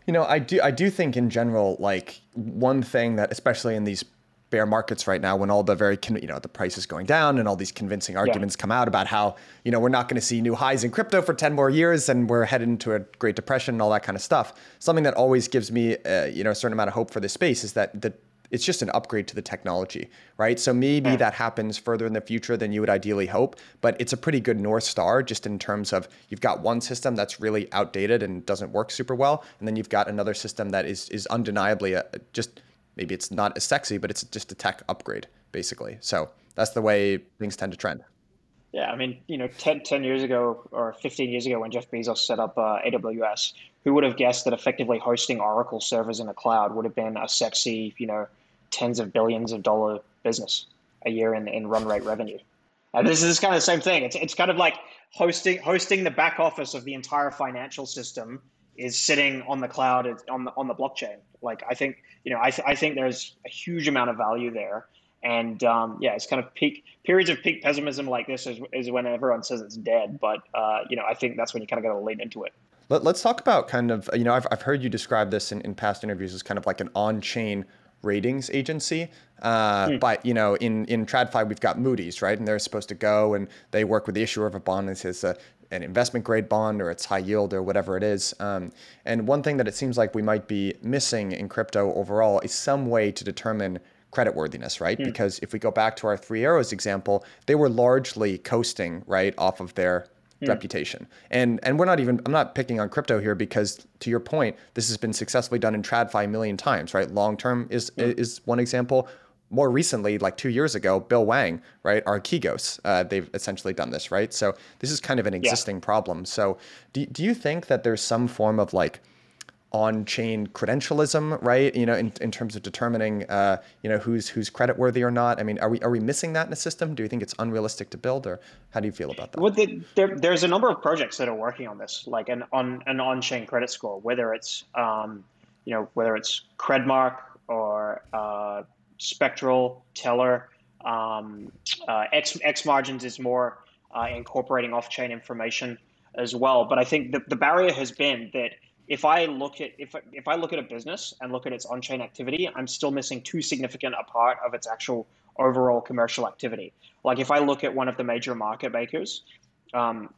A: you know, I do, I do think in general, like one thing that, especially in these bear markets right now when all the very you know the price is going down and all these convincing arguments yeah. come out about how you know we're not going to see new highs in crypto for 10 more years and we're headed into a great depression and all that kind of stuff something that always gives me uh, you know a certain amount of hope for this space is that the it's just an upgrade to the technology, right? So maybe yeah. that happens further in the future than you would ideally hope, but it's a pretty good north star just in terms of you've got one system that's really outdated and doesn't work super well, and then you've got another system that is is undeniably a, just maybe it's not as sexy, but it's just a tech upgrade, basically. So that's the way things tend to trend.
B: Yeah, I mean, you know, 10, 10 years ago or 15 years ago when Jeff Bezos set up uh, AWS, who would have guessed that effectively hosting Oracle servers in the cloud would have been a sexy, you know, tens of billions of dollar business a year in, in run rate revenue? And this is kind of the same thing. It's, it's kind of like hosting hosting the back office of the entire financial system is sitting on the cloud on the on the blockchain. Like I think you know I, th- I think there's a huge amount of value there, and um, yeah, it's kind of peak periods of peak pessimism like this is, is when everyone says it's dead. But uh, you know I think that's when you kind of got to lean into it.
A: Let, us talk about kind of you know I've I've heard you describe this in, in past interviews as kind of like an on chain ratings agency. Uh, mm. But you know, in in TradFi, we've got Moody's, right? And they're supposed to go and they work with the issuer of a bond and says, uh, an investment grade bond or it's high yield or whatever it is. Um, and one thing that it seems like we might be missing in crypto overall is some way to determine creditworthiness, right? Mm. Because if we go back to our three arrows example, they were largely coasting, right, off of their mm. reputation. And and we're not even I'm not picking on crypto here because to your point, this has been successfully done in TradFi a million times, right? Long term is mm. is one example more recently, like two years ago, Bill Hwang, right, Archegos, uh, they've essentially done this, right? So this is kind of an existing yeah. problem. So do, do you think that there's some form of like on-chain credentialism, right? You know, in, in terms of determining, uh, you know, who's who's creditworthy or not. I mean, are we are we missing that in the system? Do you think it's unrealistic to build, or how do you feel about that?
B: Well, the, there, there's a number of projects that are working on this, like an on an on-chain credit score, whether it's um, you know whether it's Credmark or uh, Spectral, Teller. Um, uh, X, X margins is more uh, incorporating off-chain information as well. But I think the, the barrier has been that if I look at if if I look at a business and look at its on-chain activity, I'm still missing too significant a part of its actual overall commercial activity. Like if I look at one of the major market makers, um,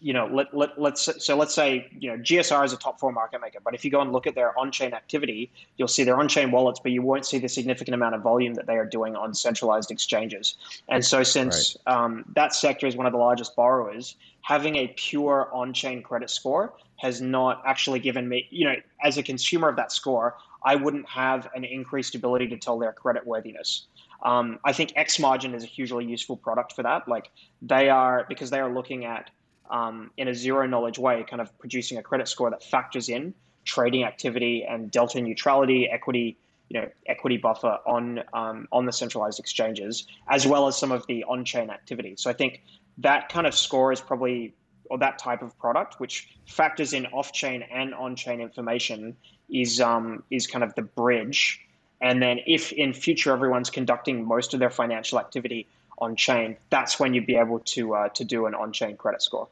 B: you know, let, let, let's so let's say you know GSR is a top four market maker, but if you go and look at their on-chain activity, you'll see their on-chain wallets, but you won't see the significant amount of volume that they are doing on centralized exchanges. And so, since right. um, that sector is one of the largest borrowers, having a pure on-chain credit score has not actually given me, you know, as a consumer of that score, I wouldn't have an increased ability to tell their credit worthiness. Um, I think X margin is a hugely useful product for that. Like they are because they are looking at um, in a zero knowledge way, kind of producing a credit score that factors in trading activity and delta neutrality, equity, you know, equity buffer on um, on the centralized exchanges, as well as some of the on-chain activity. So I think that kind of score is probably or that type of product, which factors in off-chain and on-chain information, is um, is kind of the bridge. And then if in future everyone's conducting most of their financial activity on chain, that's when you'd be able to uh, to do an on-chain credit score.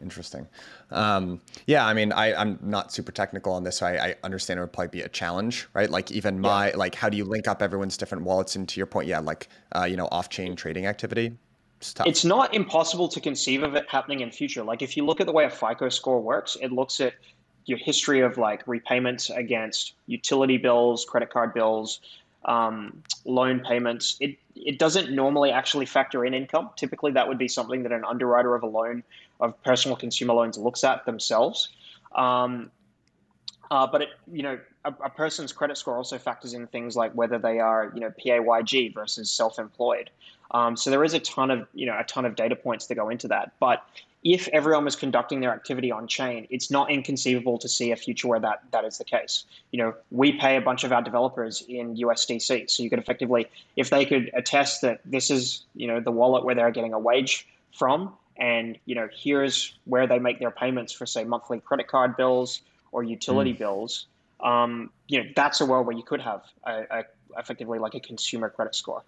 A: Interesting. Um, yeah, I mean, I, I'm not super technical on this, so I, I, understand it would probably be a challenge, right? Like even my, yeah. like, how do you link up everyone's different wallets? And to your point, yeah, like, uh, you know, off-chain trading activity.
B: It's, it's not impossible to conceive of it happening in future. Like if you look at the way a FICO score works, it looks at your history of like repayments against utility bills, credit card bills, um, loan payments, it it doesn't normally actually factor in income. Typically, that would be something that an underwriter of a loan of personal consumer loans looks at themselves. Um, uh, but it, you know, a, a, person's credit score also factors in things like whether they are, you know, PAYG versus self-employed. Um, so there is a ton of, you know, a ton of data points to go into that. But if everyone was conducting their activity on chain, it's not inconceivable to see a future where that that is the case. You know, we pay a bunch of our developers in USDC, so you could effectively, if they could attest that this is, you know, the wallet where they're getting a wage from, and you know, here's where they make their payments for say monthly credit card bills or utility mm. bills, um, you know, that's a world where you could have a, a, effectively like a consumer credit score.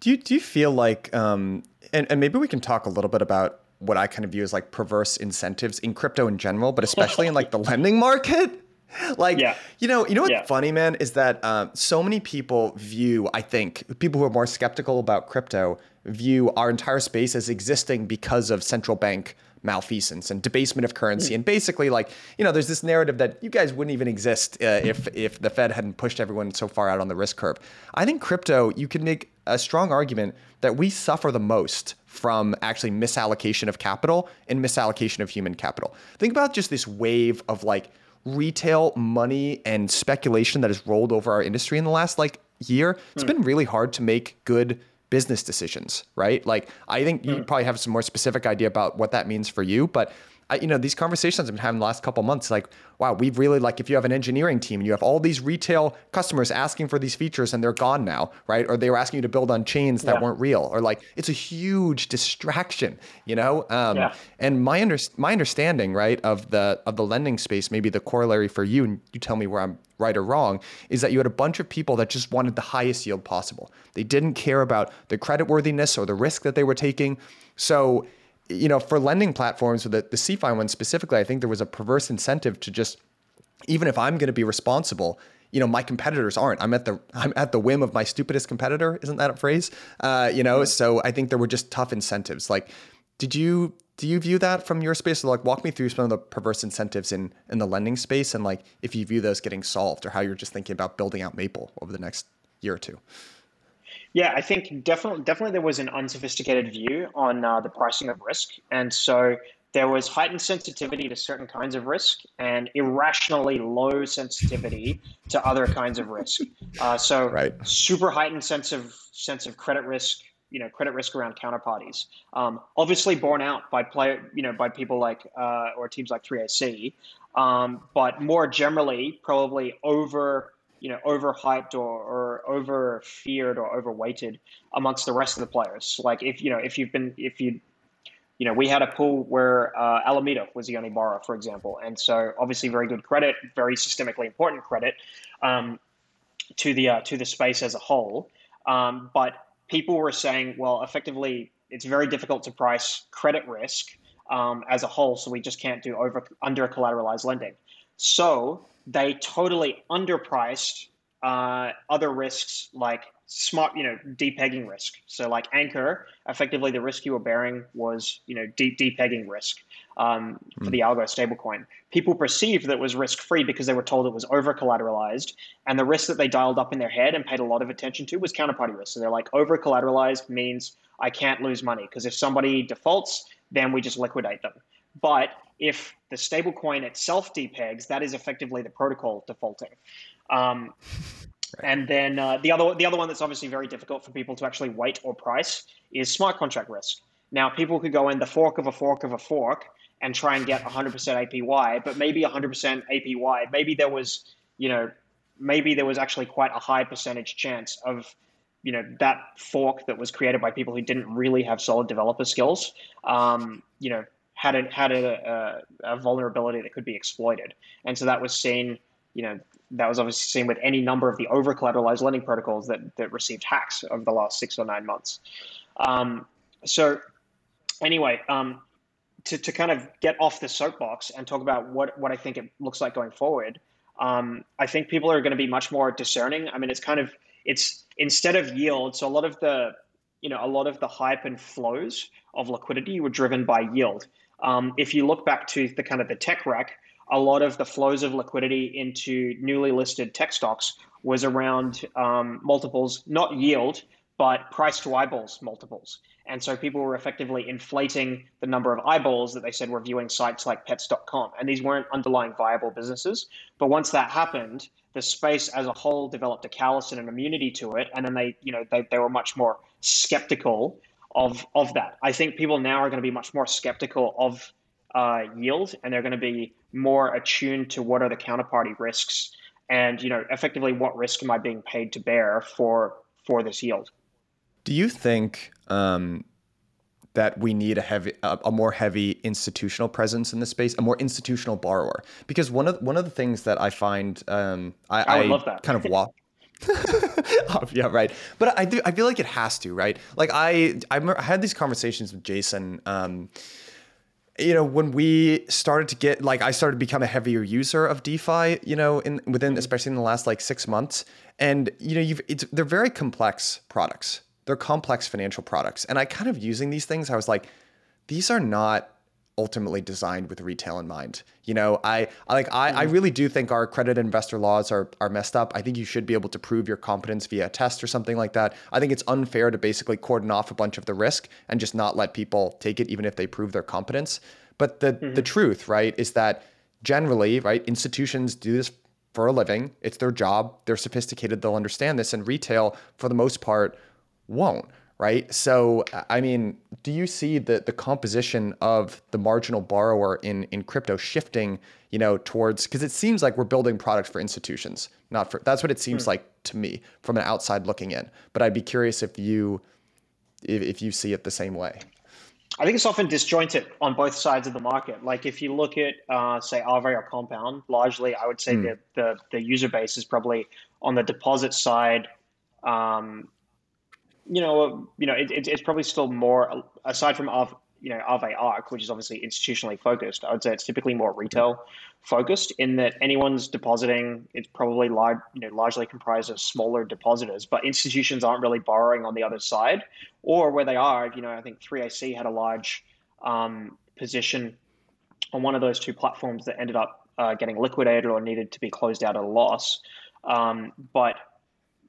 A: Do you, do you feel like, um, and, and maybe we can talk a little bit about what I kind of view as like perverse incentives in crypto in general, but especially in like the lending market? like yeah. you know you know what's yeah. funny man is that um, so many people view i think people who are more skeptical about crypto view our entire space as existing because of central bank malfeasance and debasement of currency. Mm. And basically, like, you know, there's this narrative that you guys wouldn't even exist uh, if if the Fed hadn't pushed everyone so far out on the risk curve. I think crypto, you can make a strong argument that we suffer the most from actually misallocation of capital and misallocation of human capital. Think about just this wave of like retail money and speculation that has rolled over our industry in the last like year. It's mm. been really hard to make good business decisions, right? Like I think you mm. probably have some more specific idea about what that means for you, but I, you know, these conversations I've been having the last couple months, like, wow, we've really like if you have an engineering team and you have all these retail customers asking for these features and they're gone now, right? Or they were asking you to build on chains that yeah. weren't real, or like it's a huge distraction, you know. Um, yeah. And my under, my understanding, right, of the of the lending space, maybe the corollary for you, and you tell me where I'm right or wrong, is that you had a bunch of people that just wanted the highest yield possible. They didn't care about the creditworthiness or the risk that they were taking. So you know, for lending platforms, with the, the CeFi one specifically, I think there was a perverse incentive to just, even if I'm going to be responsible, you know, my competitors aren't. I'm at the I'm at the whim of my stupidest competitor. Isn't that a phrase? Uh, you know, so I think there were just tough incentives. Like, did you do you view that from your space? So like, walk me through some of the perverse incentives in in the lending space, and like, if you view those getting solved, or how you're just thinking about building out Maple over the next year or two.
B: Yeah, I think definitely, definitely there was an unsophisticated view on uh, the pricing of risk, and so there was heightened sensitivity to certain kinds of risk and irrationally low sensitivity to other kinds of risk. Uh, so, right. super heightened sense of sense of credit risk, you know, credit risk around counterparties. Um, obviously, borne out by player, you know, by people like uh, or teams like 3AC, um, but more generally, probably over you know overhyped or, or over feared or overweighted amongst the rest of the players. Like if you know if you've been if you you know we had a pool where uh, Alameda was the only borrower, for example, and so obviously very good credit, very systemically important credit um, to the uh, to the space as a whole. Um, but people were saying, well, effectively, it's very difficult to price credit risk um, as a whole, so we just can't do over under collateralized lending. So they totally underpriced uh, other risks like smart, you know, depegging risk. So like Anchor, effectively the risk you were bearing was, you know, deep depegging risk um, for mm. the Algo stablecoin. People perceived that was risk free because they were told it was over collateralized, and the risk that they dialed up in their head and paid a lot of attention to was counterparty risk. So they're like, over collateralized means I can't lose money because if somebody defaults, then we just liquidate them. But if the stablecoin itself depegs, that is effectively the protocol defaulting. Um, and then uh, the other the other one that's obviously very difficult for people to actually weight or price is smart contract risk. Now, people could go in the fork of a fork of a fork and try and get 100% APY, but maybe 100% APY, maybe there was, you know, maybe there was actually quite a high percentage chance of, you know, that fork that was created by people who didn't really have solid developer skills, um, you know, had a had a, a, a, vulnerability that could be exploited, and so that was seen. You know, that was obviously seen with any number of the over collateralized lending protocols that that received hacks over the last six or nine months. Um, so, anyway, um, to to kind of get off the soapbox and talk about what what I think it looks like going forward. Um, I think people are going to be much more discerning. I mean, it's kind of it's instead of yield. So a lot of the you know a lot of the hype and flows of liquidity were driven by yield. Um, if you look back to the kind of the tech wreck, a lot of the flows of liquidity into newly listed tech stocks was around um, multiples, not yield, but price to eyeballs multiples. And so people were effectively inflating the number of eyeballs that they said were viewing sites like pets.com. And these weren't underlying viable businesses. But once that happened, the space as a whole developed a callous and an immunity to it. And then they, you know, they, they were much more skeptical of, of that. I think people now are going to be much more skeptical of uh, yield and they're going to be more attuned to what are the counterparty risks and, you know, effectively what risk am I being paid to bear for, for this yield.
A: Do you think um, that we need a heavy, a, a, more heavy institutional presence in this space, a more institutional borrower? Because one of one of the things that I find, um, I,
B: I, I love that.
A: kind of walk. yeah, right. But I do. I feel like it has to, right? Like I, I, I had these conversations with Jason. Um, you know, when we started to get like, I started to become a heavier user of DeFi. You know, in within mm-hmm. especially in the last like six months, and you know, you've it's they're very complex products, they're complex financial products. And I kind of using these things, I was like, these are not ultimately designed with retail in mind. You know, I, I like I, I mm-hmm. really do think our credit investor laws are are messed up. I think you should be able to prove your competence via a test or something like that. I think it's unfair to basically cordon off a bunch of the risk and just not let people take it even if they prove their competence. But the mm-hmm. the truth, right, is that generally, right, institutions do this for a living. It's their job. They're sophisticated. They'll understand this. And retail, for the most part, won't right so i mean do you see the the composition of the marginal borrower in in crypto shifting you know towards because it seems like we're building products for institutions not for that's what it seems hmm. like to me from an outside looking in but i'd be curious if you if, if you see it the same way
B: I think it's often disjointed on both sides of the market. Like if you look at, uh, say, Aave or Compound, largely, I would say mm. the, the, the user base is probably on the deposit side, um, you know, you know, it, it, it's probably still more aside from of you know Aave Arc, which is obviously institutionally focused. I would say it's typically more retail focused in that anyone's depositing. It's probably large, you know, largely comprised of smaller depositors, but institutions aren't really borrowing on the other side, or where they are. You know, I think 3AC had a large um, position on one of those two platforms that ended up uh, getting liquidated or needed to be closed out at a loss. Um, but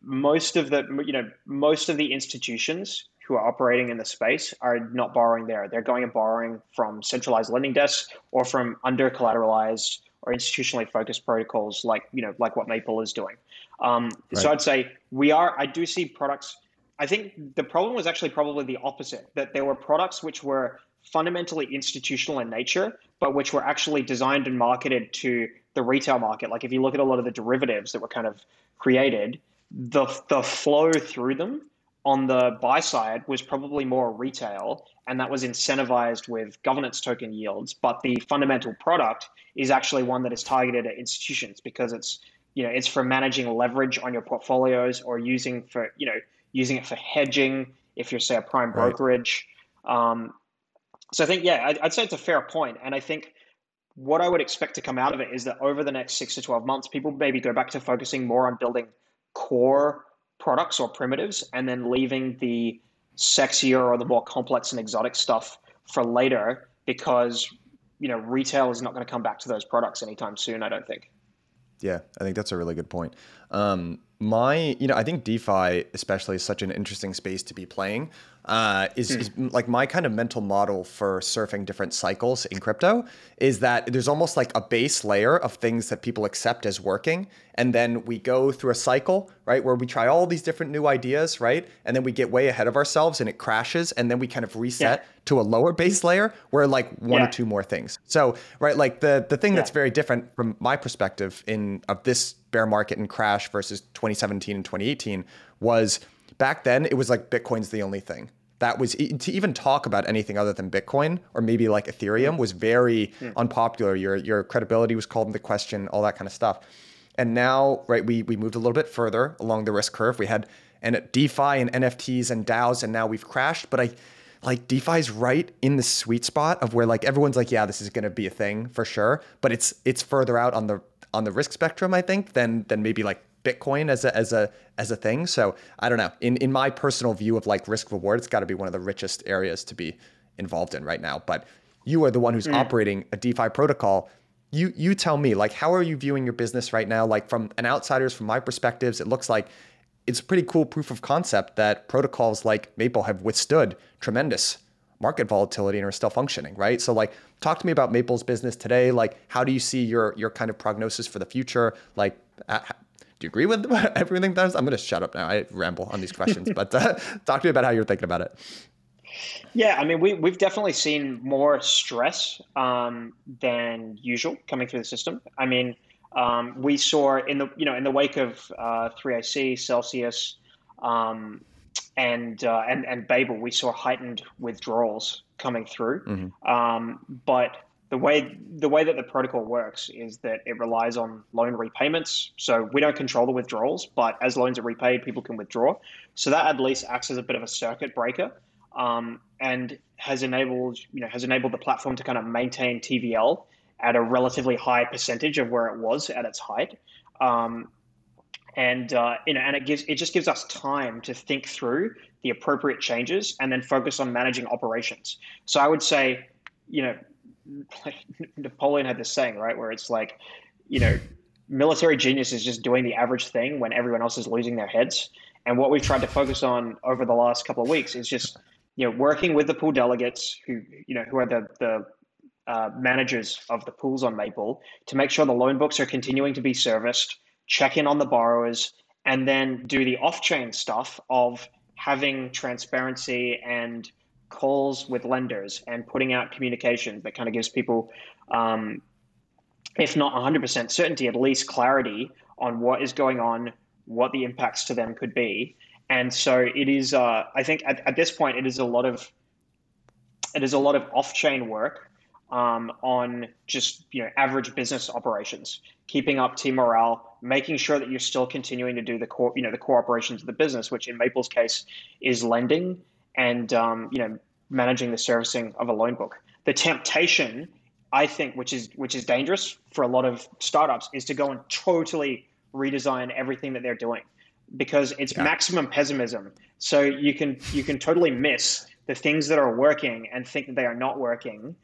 B: most of the you know most of the institutions who are operating in the space are not borrowing there. They're going and borrowing from centralized lending desks or from under collateralized or institutionally focused protocols like you know like what Maple is doing. Um, right. So I'd say we are. I do see products. I think the problem was actually probably the opposite. That there were products which were fundamentally institutional in nature, but which were actually designed and marketed to the retail market. Like if you look at a lot of the derivatives that were kind of created, the the flow through them on the buy side was probably more retail and that was incentivized with governance token yields. But the fundamental product is actually one that is targeted at institutions because it's you know it's for managing leverage on your portfolios or using for you know using it for hedging if you're say a prime brokerage. Um, so i think yeah I'd, I'd say it's a fair point. And i think what i would expect to come out of it is that over the next six to 12 months people maybe go back to focusing more on building core products or primitives and then leaving the sexier or the more complex and exotic stuff for later because you know retail is not going to come back to those products anytime soon i don't think.
A: Yeah i think that's a really good point. Um, my you know i think defi especially is such an interesting space to be playing uh, is, mm. is, like my kind of mental model for surfing different cycles in crypto is that there's almost like a base layer of things that people accept as working and then we go through a cycle right where we try all these different new ideas right and then we get way ahead of ourselves and it crashes and then we kind of reset yeah. to a lower base layer where like one yeah. or two more things so right like the the thing yeah. that's very different from my perspective in of this bear market and crash versus 2017 and 2018 was back then it was like Bitcoin's the only thing. That was to even talk about anything other than Bitcoin or maybe like Ethereum was very mm. unpopular. Your your credibility was called into question, all that kind of stuff. And now, right, we we moved a little bit further along the risk curve. We had and DeFi and NFTs and DAOs, and now we've crashed. But I like DeFi's right in the sweet spot of where like everyone's like, yeah, this is gonna be a thing for sure. But it's it's further out on the on the risk spectrum, I think, than than maybe like Bitcoin as a as a as a thing. So I don't know. In in my personal view of like risk reward, it's got to be one of the richest areas to be involved in right now. But you are the one who's mm. operating a DeFi protocol. you you tell me like how are you viewing your business right now like from an outsider's from my perspectives it looks like it's a pretty cool proof of concept that protocols like maple have withstood tremendous market volatility and are still functioning right so like talk to me about maple's business today like how do you see your your kind of prognosis for the future like do you agree with everything that i'm going to shut up now i ramble on these questions but uh, talk to me about how you're thinking about it
B: yeah, I mean, we, we've definitely seen more stress um, than usual coming through the system. I mean, um, we saw in the you know in the wake of uh, 3AC, Celsius, um, and uh, and and Babel, we saw heightened withdrawals coming through. Mm-hmm. Um, but the way the way that the protocol works is that it relies on loan repayments. So we don't control the withdrawals, but as loans are repaid, people can withdraw. So that at least acts as a bit of a circuit breaker um, and has enabled you know has enabled the platform to kind of maintain TVL at a relatively high percentage of where it was at its height. Um, and uh, you know, and it gives it just gives us time to think through the appropriate changes and then focus on managing operations. So I would say, you know, like Napoleon had this saying, right, where it's like, you know, military genius is just doing the average thing when everyone else is losing their heads. And what we've tried to focus on over the last couple of weeks is just you know, working with the pool delegates who, you know, who are the, the uh, managers of the pools on Maple to make sure the loan books are continuing to be serviced, check in on the borrowers, and then do the off-chain stuff of having transparency and calls with lenders and putting out communication that kind of gives people, um, if not 100% certainty, at least clarity on what is going on, what the impacts to them could be, and so it is. Uh, I think at, at this point, it is a lot of it is a lot of off-chain work um, on just you know average business operations, keeping up team morale, making sure that you're still continuing to do the core you know the core operations of the business, which in Maple's case is lending and um, you know managing the servicing of a loan book. The temptation, I think, which is which is dangerous for a lot of startups, is to go and totally redesign everything that they're doing because it's yeah. maximum pessimism. So you can you can totally miss the things that are working and think that they are not working.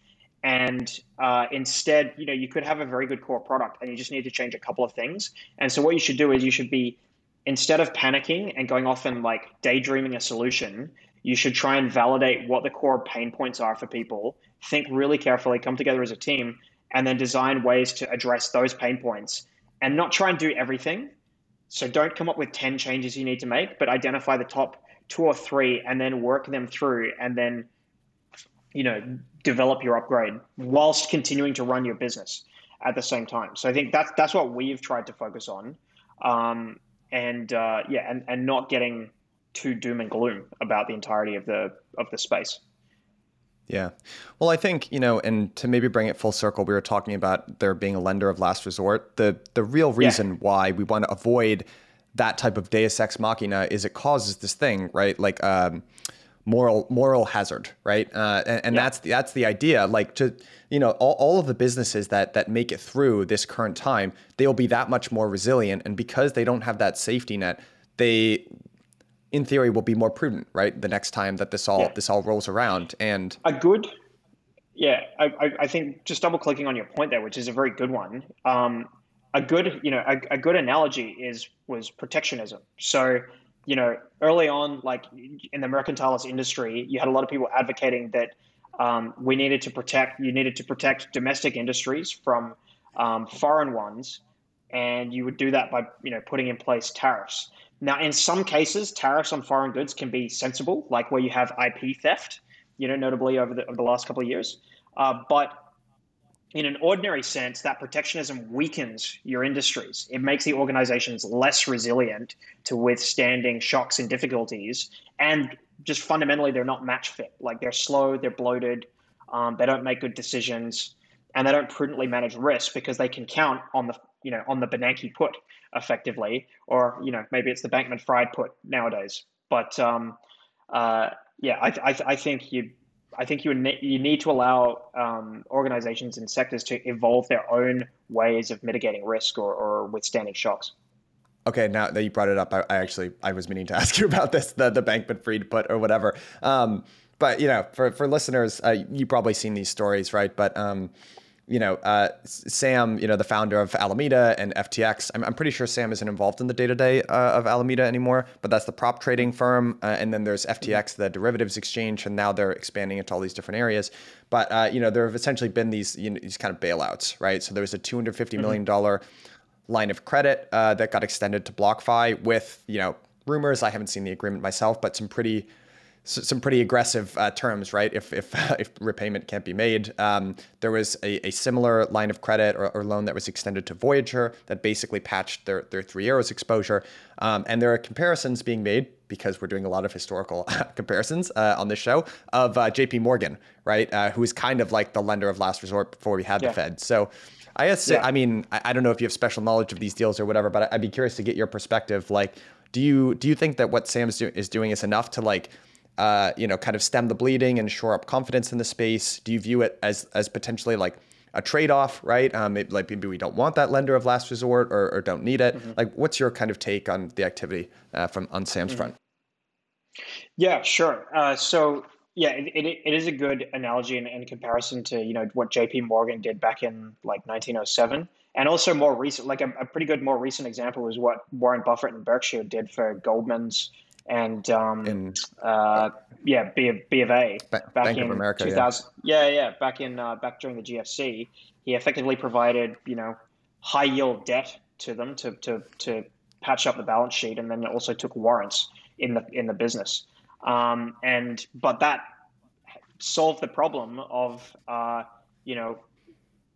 B: And uh, instead, you know, you could have a very good core product, and you just need to change a couple of things. And so what you should do is you should be instead of panicking and going off and like daydreaming a solution, you should try and validate what the core pain points are for people. Think really carefully, come together as a team, and then design ways to address those pain points and not try and do everything so don't come up with 10 changes you need to make, but identify the top two or three and then work them through and then, you know, develop your upgrade whilst continuing to run your business at the same time. So I think that's, that's what we've tried to focus on. Um, and uh, yeah, and, and not getting too doom and gloom about the entirety of the, of the space.
A: Yeah. Well, I think, you know, and to maybe bring it full circle, we were talking about there being a lender of last resort. The the real reason yeah. why we want to avoid that type of deus ex machina is it causes this thing, right? Like um, moral moral hazard, right? Uh, and, and yeah. that's that's the idea. Like to you know, all, all of the businesses that that make it through this current time, they'll be that much more resilient. And because they don't have that safety net, they in theory will be more prudent, right? The next time that this all yeah. this all rolls around, and
B: a good, yeah, I, I think just double clicking on your point there, which is a very good one. Um, a good, you know, a, a good analogy is was protectionism. So, you know, early on, like in the mercantilist industry, you had a lot of people advocating that um, we needed to protect, you needed to protect domestic industries from um, foreign ones, and you would do that by, you know, putting in place tariffs. Now, in some cases, tariffs on foreign goods can be sensible, like where you have IP theft, you know, notably over the, over the last couple of years. Uh, but in an ordinary sense, that protectionism weakens your industries. It makes the organizations less resilient to withstanding shocks and difficulties. And just fundamentally, they're not match fit. Like they're slow, they're bloated, um, they don't make good decisions, and they don't prudently manage risk because they can count on the you know on the Bernanke put effectively, or you know maybe it's the Bankman Fried put nowadays. But um, uh, yeah, I, I, I, think you I think you ne- you need to allow um, organizations and sectors to evolve their own ways of mitigating risk or, or withstanding shocks.
A: Okay, now that you brought it up, I, I, actually I was meaning to ask you about this the the Bankman Fried put or whatever. Um, but you know, for for listeners, uh, you probably seen these stories, right? But um, you know, uh, Sam, you know, the founder of Alameda and FTX. I'm, I'm pretty sure Sam isn't involved in the day to day of Alameda anymore, but that's the prop trading firm. Uh, and then there's FTX, the derivatives exchange, and now they're expanding into all these different areas. But uh, you know, there have essentially been these you know, these kind of bailouts, right? So there was a 250 mm-hmm. million dollar line of credit uh, that got extended to BlockFi with you know rumors. I haven't seen the agreement myself, but some pretty some pretty aggressive uh, terms, right? If if if repayment can't be made, um, there was a, a, similar line of credit or, or, loan that was extended to Voyager that basically patched their their three arrows exposure, um, and there are comparisons being made because we're doing a lot of historical comparisons uh, on this show of uh, J.P. Morgan, right? Uh, who is kind of like the lender of last resort before we had yeah. the Fed. So. I guess yeah. I mean I, I don't know if you have special knowledge of these deals or whatever, but I'd be curious to get your perspective. Like, do you do you think that what Sam's do, is doing is enough to like uh, you know, kind of stem the bleeding and shore up confidence in the space? Do you view it as as potentially like a trade-off, right? Um, it, like maybe we don't want that lender of last resort or, or don't need it. Mm-hmm. Like, what's your kind of take on the activity uh, from on Sam's mm-hmm. front?
B: Yeah, sure. Uh, so yeah, it, it, it is a good analogy in, in comparison to you know what J.P. Morgan did back in like 1907, and also more recent, like a, a pretty good more recent example is what Warren Buffett and Berkshire did for Goldman's and um, in, uh, yeah, B of, B of A
A: back Bank in America, 2000.
B: Yeah. yeah, yeah, back in uh, back during the GFC, he effectively provided you know high yield debt to them to to to patch up the balance sheet, and then also took warrants in the in the business. Um, and but that solved the problem of uh, you know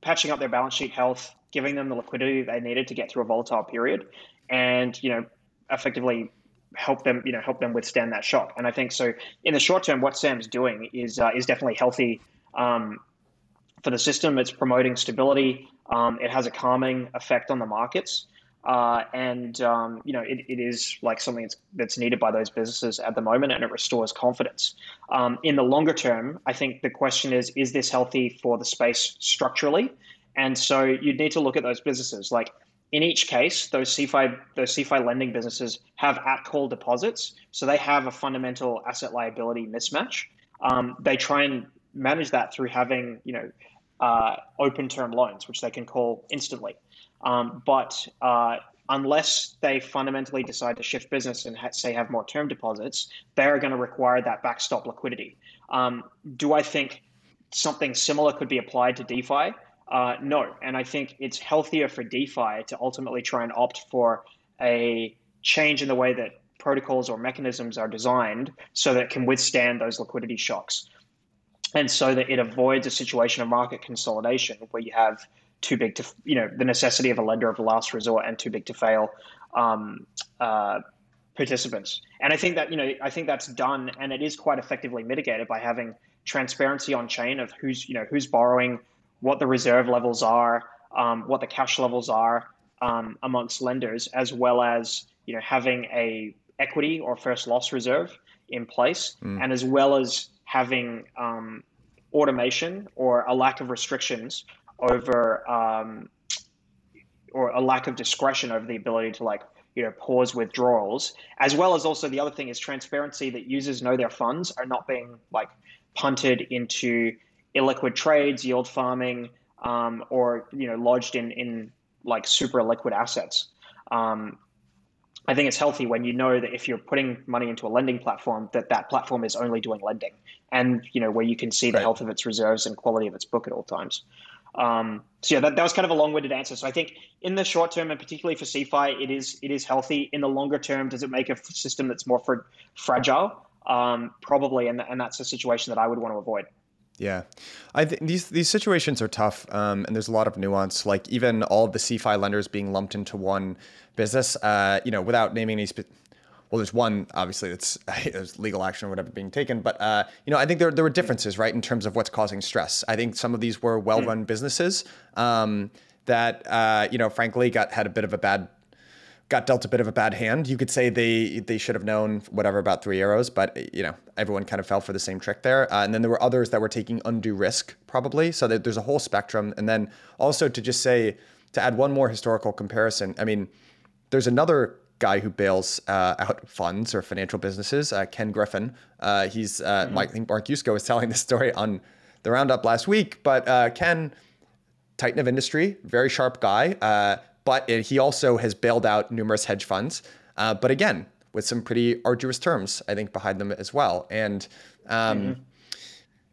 B: patching up their balance sheet health, giving them the liquidity they needed to get through a volatile period, and you know effectively help them, you know, help them withstand that shock. And I think so. In the short term, what Sam's doing is uh, is definitely healthy um, for the system. It's promoting stability. Um, it has a calming effect on the markets. Uh, and um, you know it, it is like something that's, that's, needed by those businesses at the moment, and it restores confidence. Um, in the longer term, I think the question is: Is this healthy for the space structurally? And so you'd need to look at those businesses. Like in each case, those CeFi those CeFi lending businesses have at call deposits, so they have a fundamental asset liability mismatch. Um, they try and manage that through having you know uh, open term loans, which they can call instantly. Um, but uh, unless they fundamentally decide to shift business and ha- say have more term deposits, they are going to require that backstop liquidity. Um, do I think something similar could be applied to DeFi? Uh, no, and I think it's healthier for DeFi to ultimately try and opt for a change in the way that protocols or mechanisms are designed so that it can withstand those liquidity shocks. And so that it avoids a situation of market consolidation where you have too big to, you know, the necessity of a lender of last resort and too big to fail um, uh, participants. And I think that, you know, I think that's done and it is quite effectively mitigated by having transparency on chain of who's, you know, who's borrowing, what the reserve levels are, um, what the cash levels are um, amongst lenders, as well as you know having a equity or first loss reserve in place, mm. and as well as having um, automation or a lack of restrictions over um, or a lack of discretion over the ability to like you know pause withdrawals as well as also the other thing is transparency that users know their funds are not being like punted into illiquid trades, yield farming, um, or you know lodged in in like super liquid assets. Um, I think it's healthy when you know that if you're putting money into a lending platform, that that platform is only doing lending, and you know where you can see the right. health of its reserves and quality of its book at all times. Um, so yeah, that, that was kind of a long-winded answer. So I think in the short term, and particularly for CeFi, it is it is healthy. In the longer term, does it make a system that's more for fragile? Um, probably, and and that's a situation that I would want to avoid.
A: Yeah, I think these these situations are tough, um, and there's a lot of nuance. Like even all the CeFi lenders being lumped into one business, uh, you know, without naming any. Spe- well, there's one obviously that's there's legal action or whatever being taken, but uh, you know, I think there there were differences, right, in terms of what's causing stress. I think some of these were well-run mm. businesses um, that uh, you know, frankly, got had a bit of a bad got dealt a bit of a bad hand. You could say they they should have known whatever about three arrows, but you know everyone kind of fell for the same trick there. Uh, and then there were others that were taking undue risk, probably. So that there's a whole spectrum. And then also to just say to add one more historical comparison. I mean, there's another guy who bails uh, out funds or financial businesses, uh, Ken Griffin. Uh, he's uh, mm-hmm. Mike, I think Mark Yusko was telling this story on the roundup last week, but uh, Ken titan of industry, very sharp guy, uh, but it, he also has bailed out numerous hedge funds. Uh, but again, with some pretty arduous terms, I think, behind them as well. And um, mm-hmm.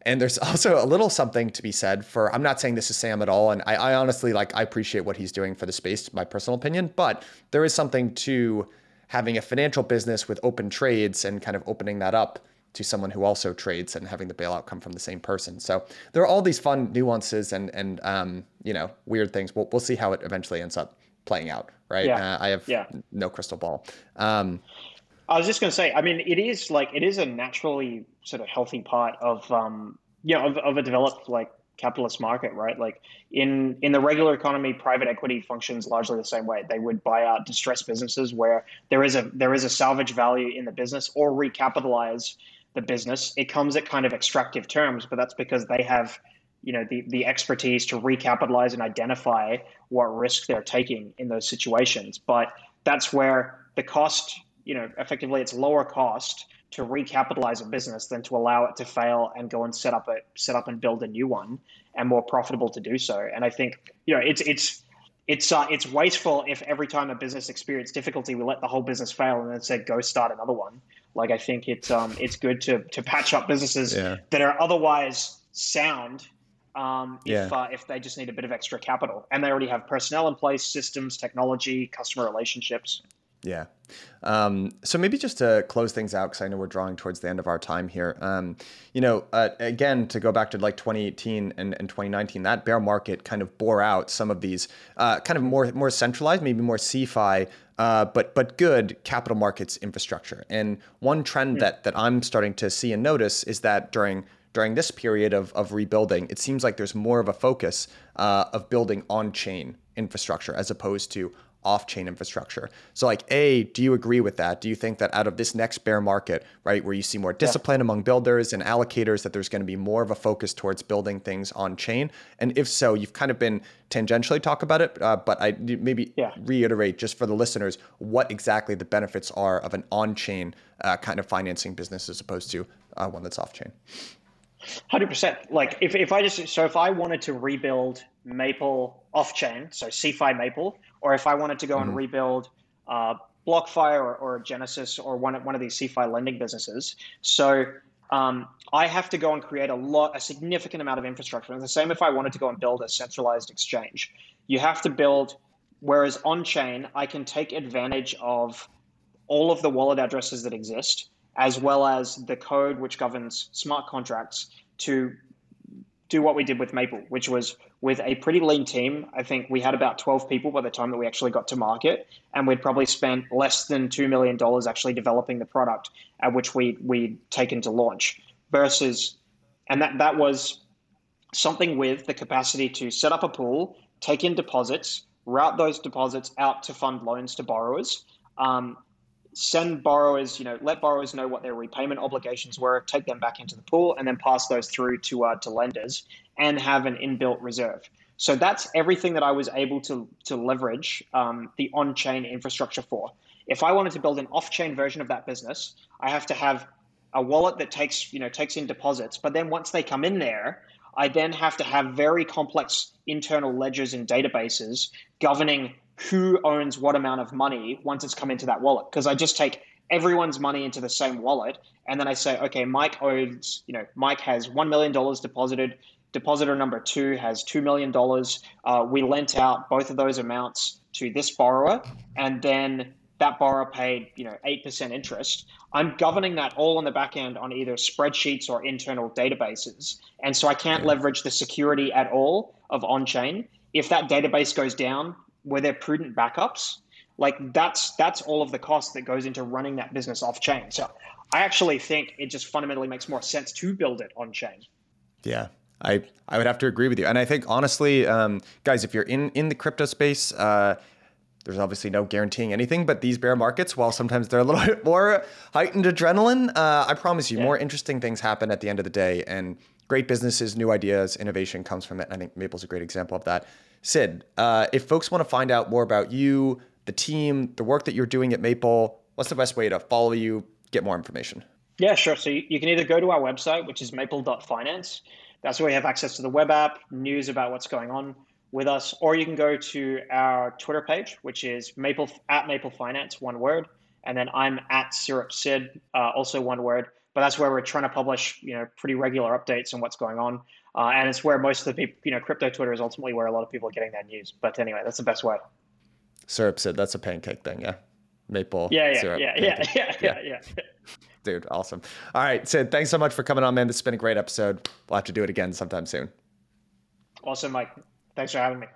A: And there's also a little something to be said for, I'm not saying this is Sam at all. And I, I, honestly like, I appreciate what he's doing for the space, my personal opinion, but there is something to having a financial business with open trades and kind of opening that up to someone who also trades and having the bailout come from the same person. So there are all these fun nuances and, and, um, you know, weird things. We'll, we'll see how it eventually ends up playing out. Right. Yeah. Uh, I have yeah. no crystal ball. Um,
B: I was just going to say, I mean, it is like it is a naturally sort of healthy part of um, you know of, of a developed like capitalist market, right? Like in in the regular economy, private equity functions largely the same way. They would buy out distressed businesses where there is a there is a salvage value in the business or recapitalize the business. It comes at kind of extractive terms, but that's because they have you know the the expertise to recapitalize and identify what risk they're taking in those situations. But that's where the cost you know, effectively it's lower cost to recapitalize a business than to allow it to fail and go and set up a set up and build a new one and more profitable to do so. And I think, you know, it's it's it's uh, it's wasteful if every time a business experiences difficulty, we let the whole business fail and then say go start another one. Like I think it's um it's good to to patch up businesses yeah. that are otherwise sound um, if yeah. uh, if they just need a bit of extra capital and they already have personnel in place, systems, technology, customer relationships.
A: Yeah. Um, so maybe just to close things out, because I know we're drawing towards the end of our time here. Um, you know, uh, again, to go back to like 2018 and, and 2019, that bear market kind of bore out some of these uh, kind of more more centralized, maybe more CeFi, uh, but but good capital markets infrastructure. And one trend yeah. that that I'm starting to see and notice is that during during this period of, of rebuilding, it seems like there's more of a focus uh, of building on chain infrastructure as opposed to off-chain infrastructure. So like A, do you agree with that? Do you think that out of this next bear market, right, where you see more discipline yeah. among builders and allocators that there's going to be more of a focus towards building things on chain? And if so, you've kind of been tangentially talk about it, uh, but I maybe yeah. reiterate just for the listeners what exactly the benefits are of an on-chain uh, kind of financing business as opposed to uh, one that's off-chain.
B: Hundred percent. Like if, if I just so if I wanted to rebuild Maple off chain, so CeFi Maple, or if I wanted to go mm-hmm. and rebuild uh, BlockFi or, or Genesis or one one of these CeFi lending businesses. So um, I have to go and create a lot, a significant amount of infrastructure. And the same if I wanted to go and build a centralized exchange. You have to build, whereas on chain, I can take advantage of all of the wallet addresses that exist, as well as the code which governs smart contracts to do what we did with Maple, which was with a pretty lean team. I think we had about 12 people by the time that we actually got to market, and we'd probably spent less than $2 million actually developing the product at which we, we'd taken to launch versus, and that, that was something with the capacity to set up a pool, take in deposits, route those deposits out to fund loans to borrowers, um, send borrowers, you know, let borrowers know what their repayment obligations were, take them back into the pool, and then pass those through to uh, to lenders and have an inbuilt reserve. So that's everything that I was able to to leverage um, the on-chain infrastructure for. If I wanted to build an off-chain version of that business, I have to have a wallet that takes you know takes in deposits, but then once they come in there, I then have to have very complex internal ledgers and databases governing who owns what amount of money once it's come into that wallet. Because I just take everyone's money into the same wallet, and then I say, okay, Mike owns, you know, Mike has $1 million deposited. Depositor number two has $2 million. Uh, we lent out both of those amounts to this borrower, and then that borrower paid, you know, 8% interest. I'm governing that all on the back end on either spreadsheets or internal databases. And so I can't leverage the security at all of on chain. If that database goes down, were there prudent backups? Like that's that's all of the cost that goes into running that business off chain. So I actually think it just fundamentally makes more sense to build it on chain.
A: Yeah, I I would have to agree with you, and I think honestly, um, guys, if you're in in the crypto space. Uh, there's obviously no guaranteeing anything, but these bear markets, while sometimes they're a little bit more heightened adrenaline, uh, I promise you, yeah. more interesting things happen at the end of the day. And great businesses, new ideas, innovation comes from it. I think Maple's a great example of that. Sid, uh, if folks want to find out more about you, the team, the work that you're doing at Maple, what's the best way to follow you, get more information?
B: Yeah, sure. So you can either go to our website, which is maple.finance. That's where you have access to the web app, news about what's going on. with us, or you can go to our Twitter page, which is Maple at Maple Finance, one word, and then I'm at Syrup Sid, uh, also one word. But that's where we're trying to publish, you know, pretty regular updates on what's going on, uh, and it's where most of the people, you know, crypto Twitter is ultimately where a lot of people are getting their news. But anyway, that's the best way.
A: Syrup Sid, that's a pancake thing, yeah. Maple
B: yeah, yeah,
A: syrup.
B: Yeah, yeah, yeah, yeah, yeah, yeah.
A: Dude, awesome. All right, Sid, thanks so much for coming on, man. This has been a great episode. We'll have to do it again sometime soon.
B: Awesome, Mike. Thanks for having me.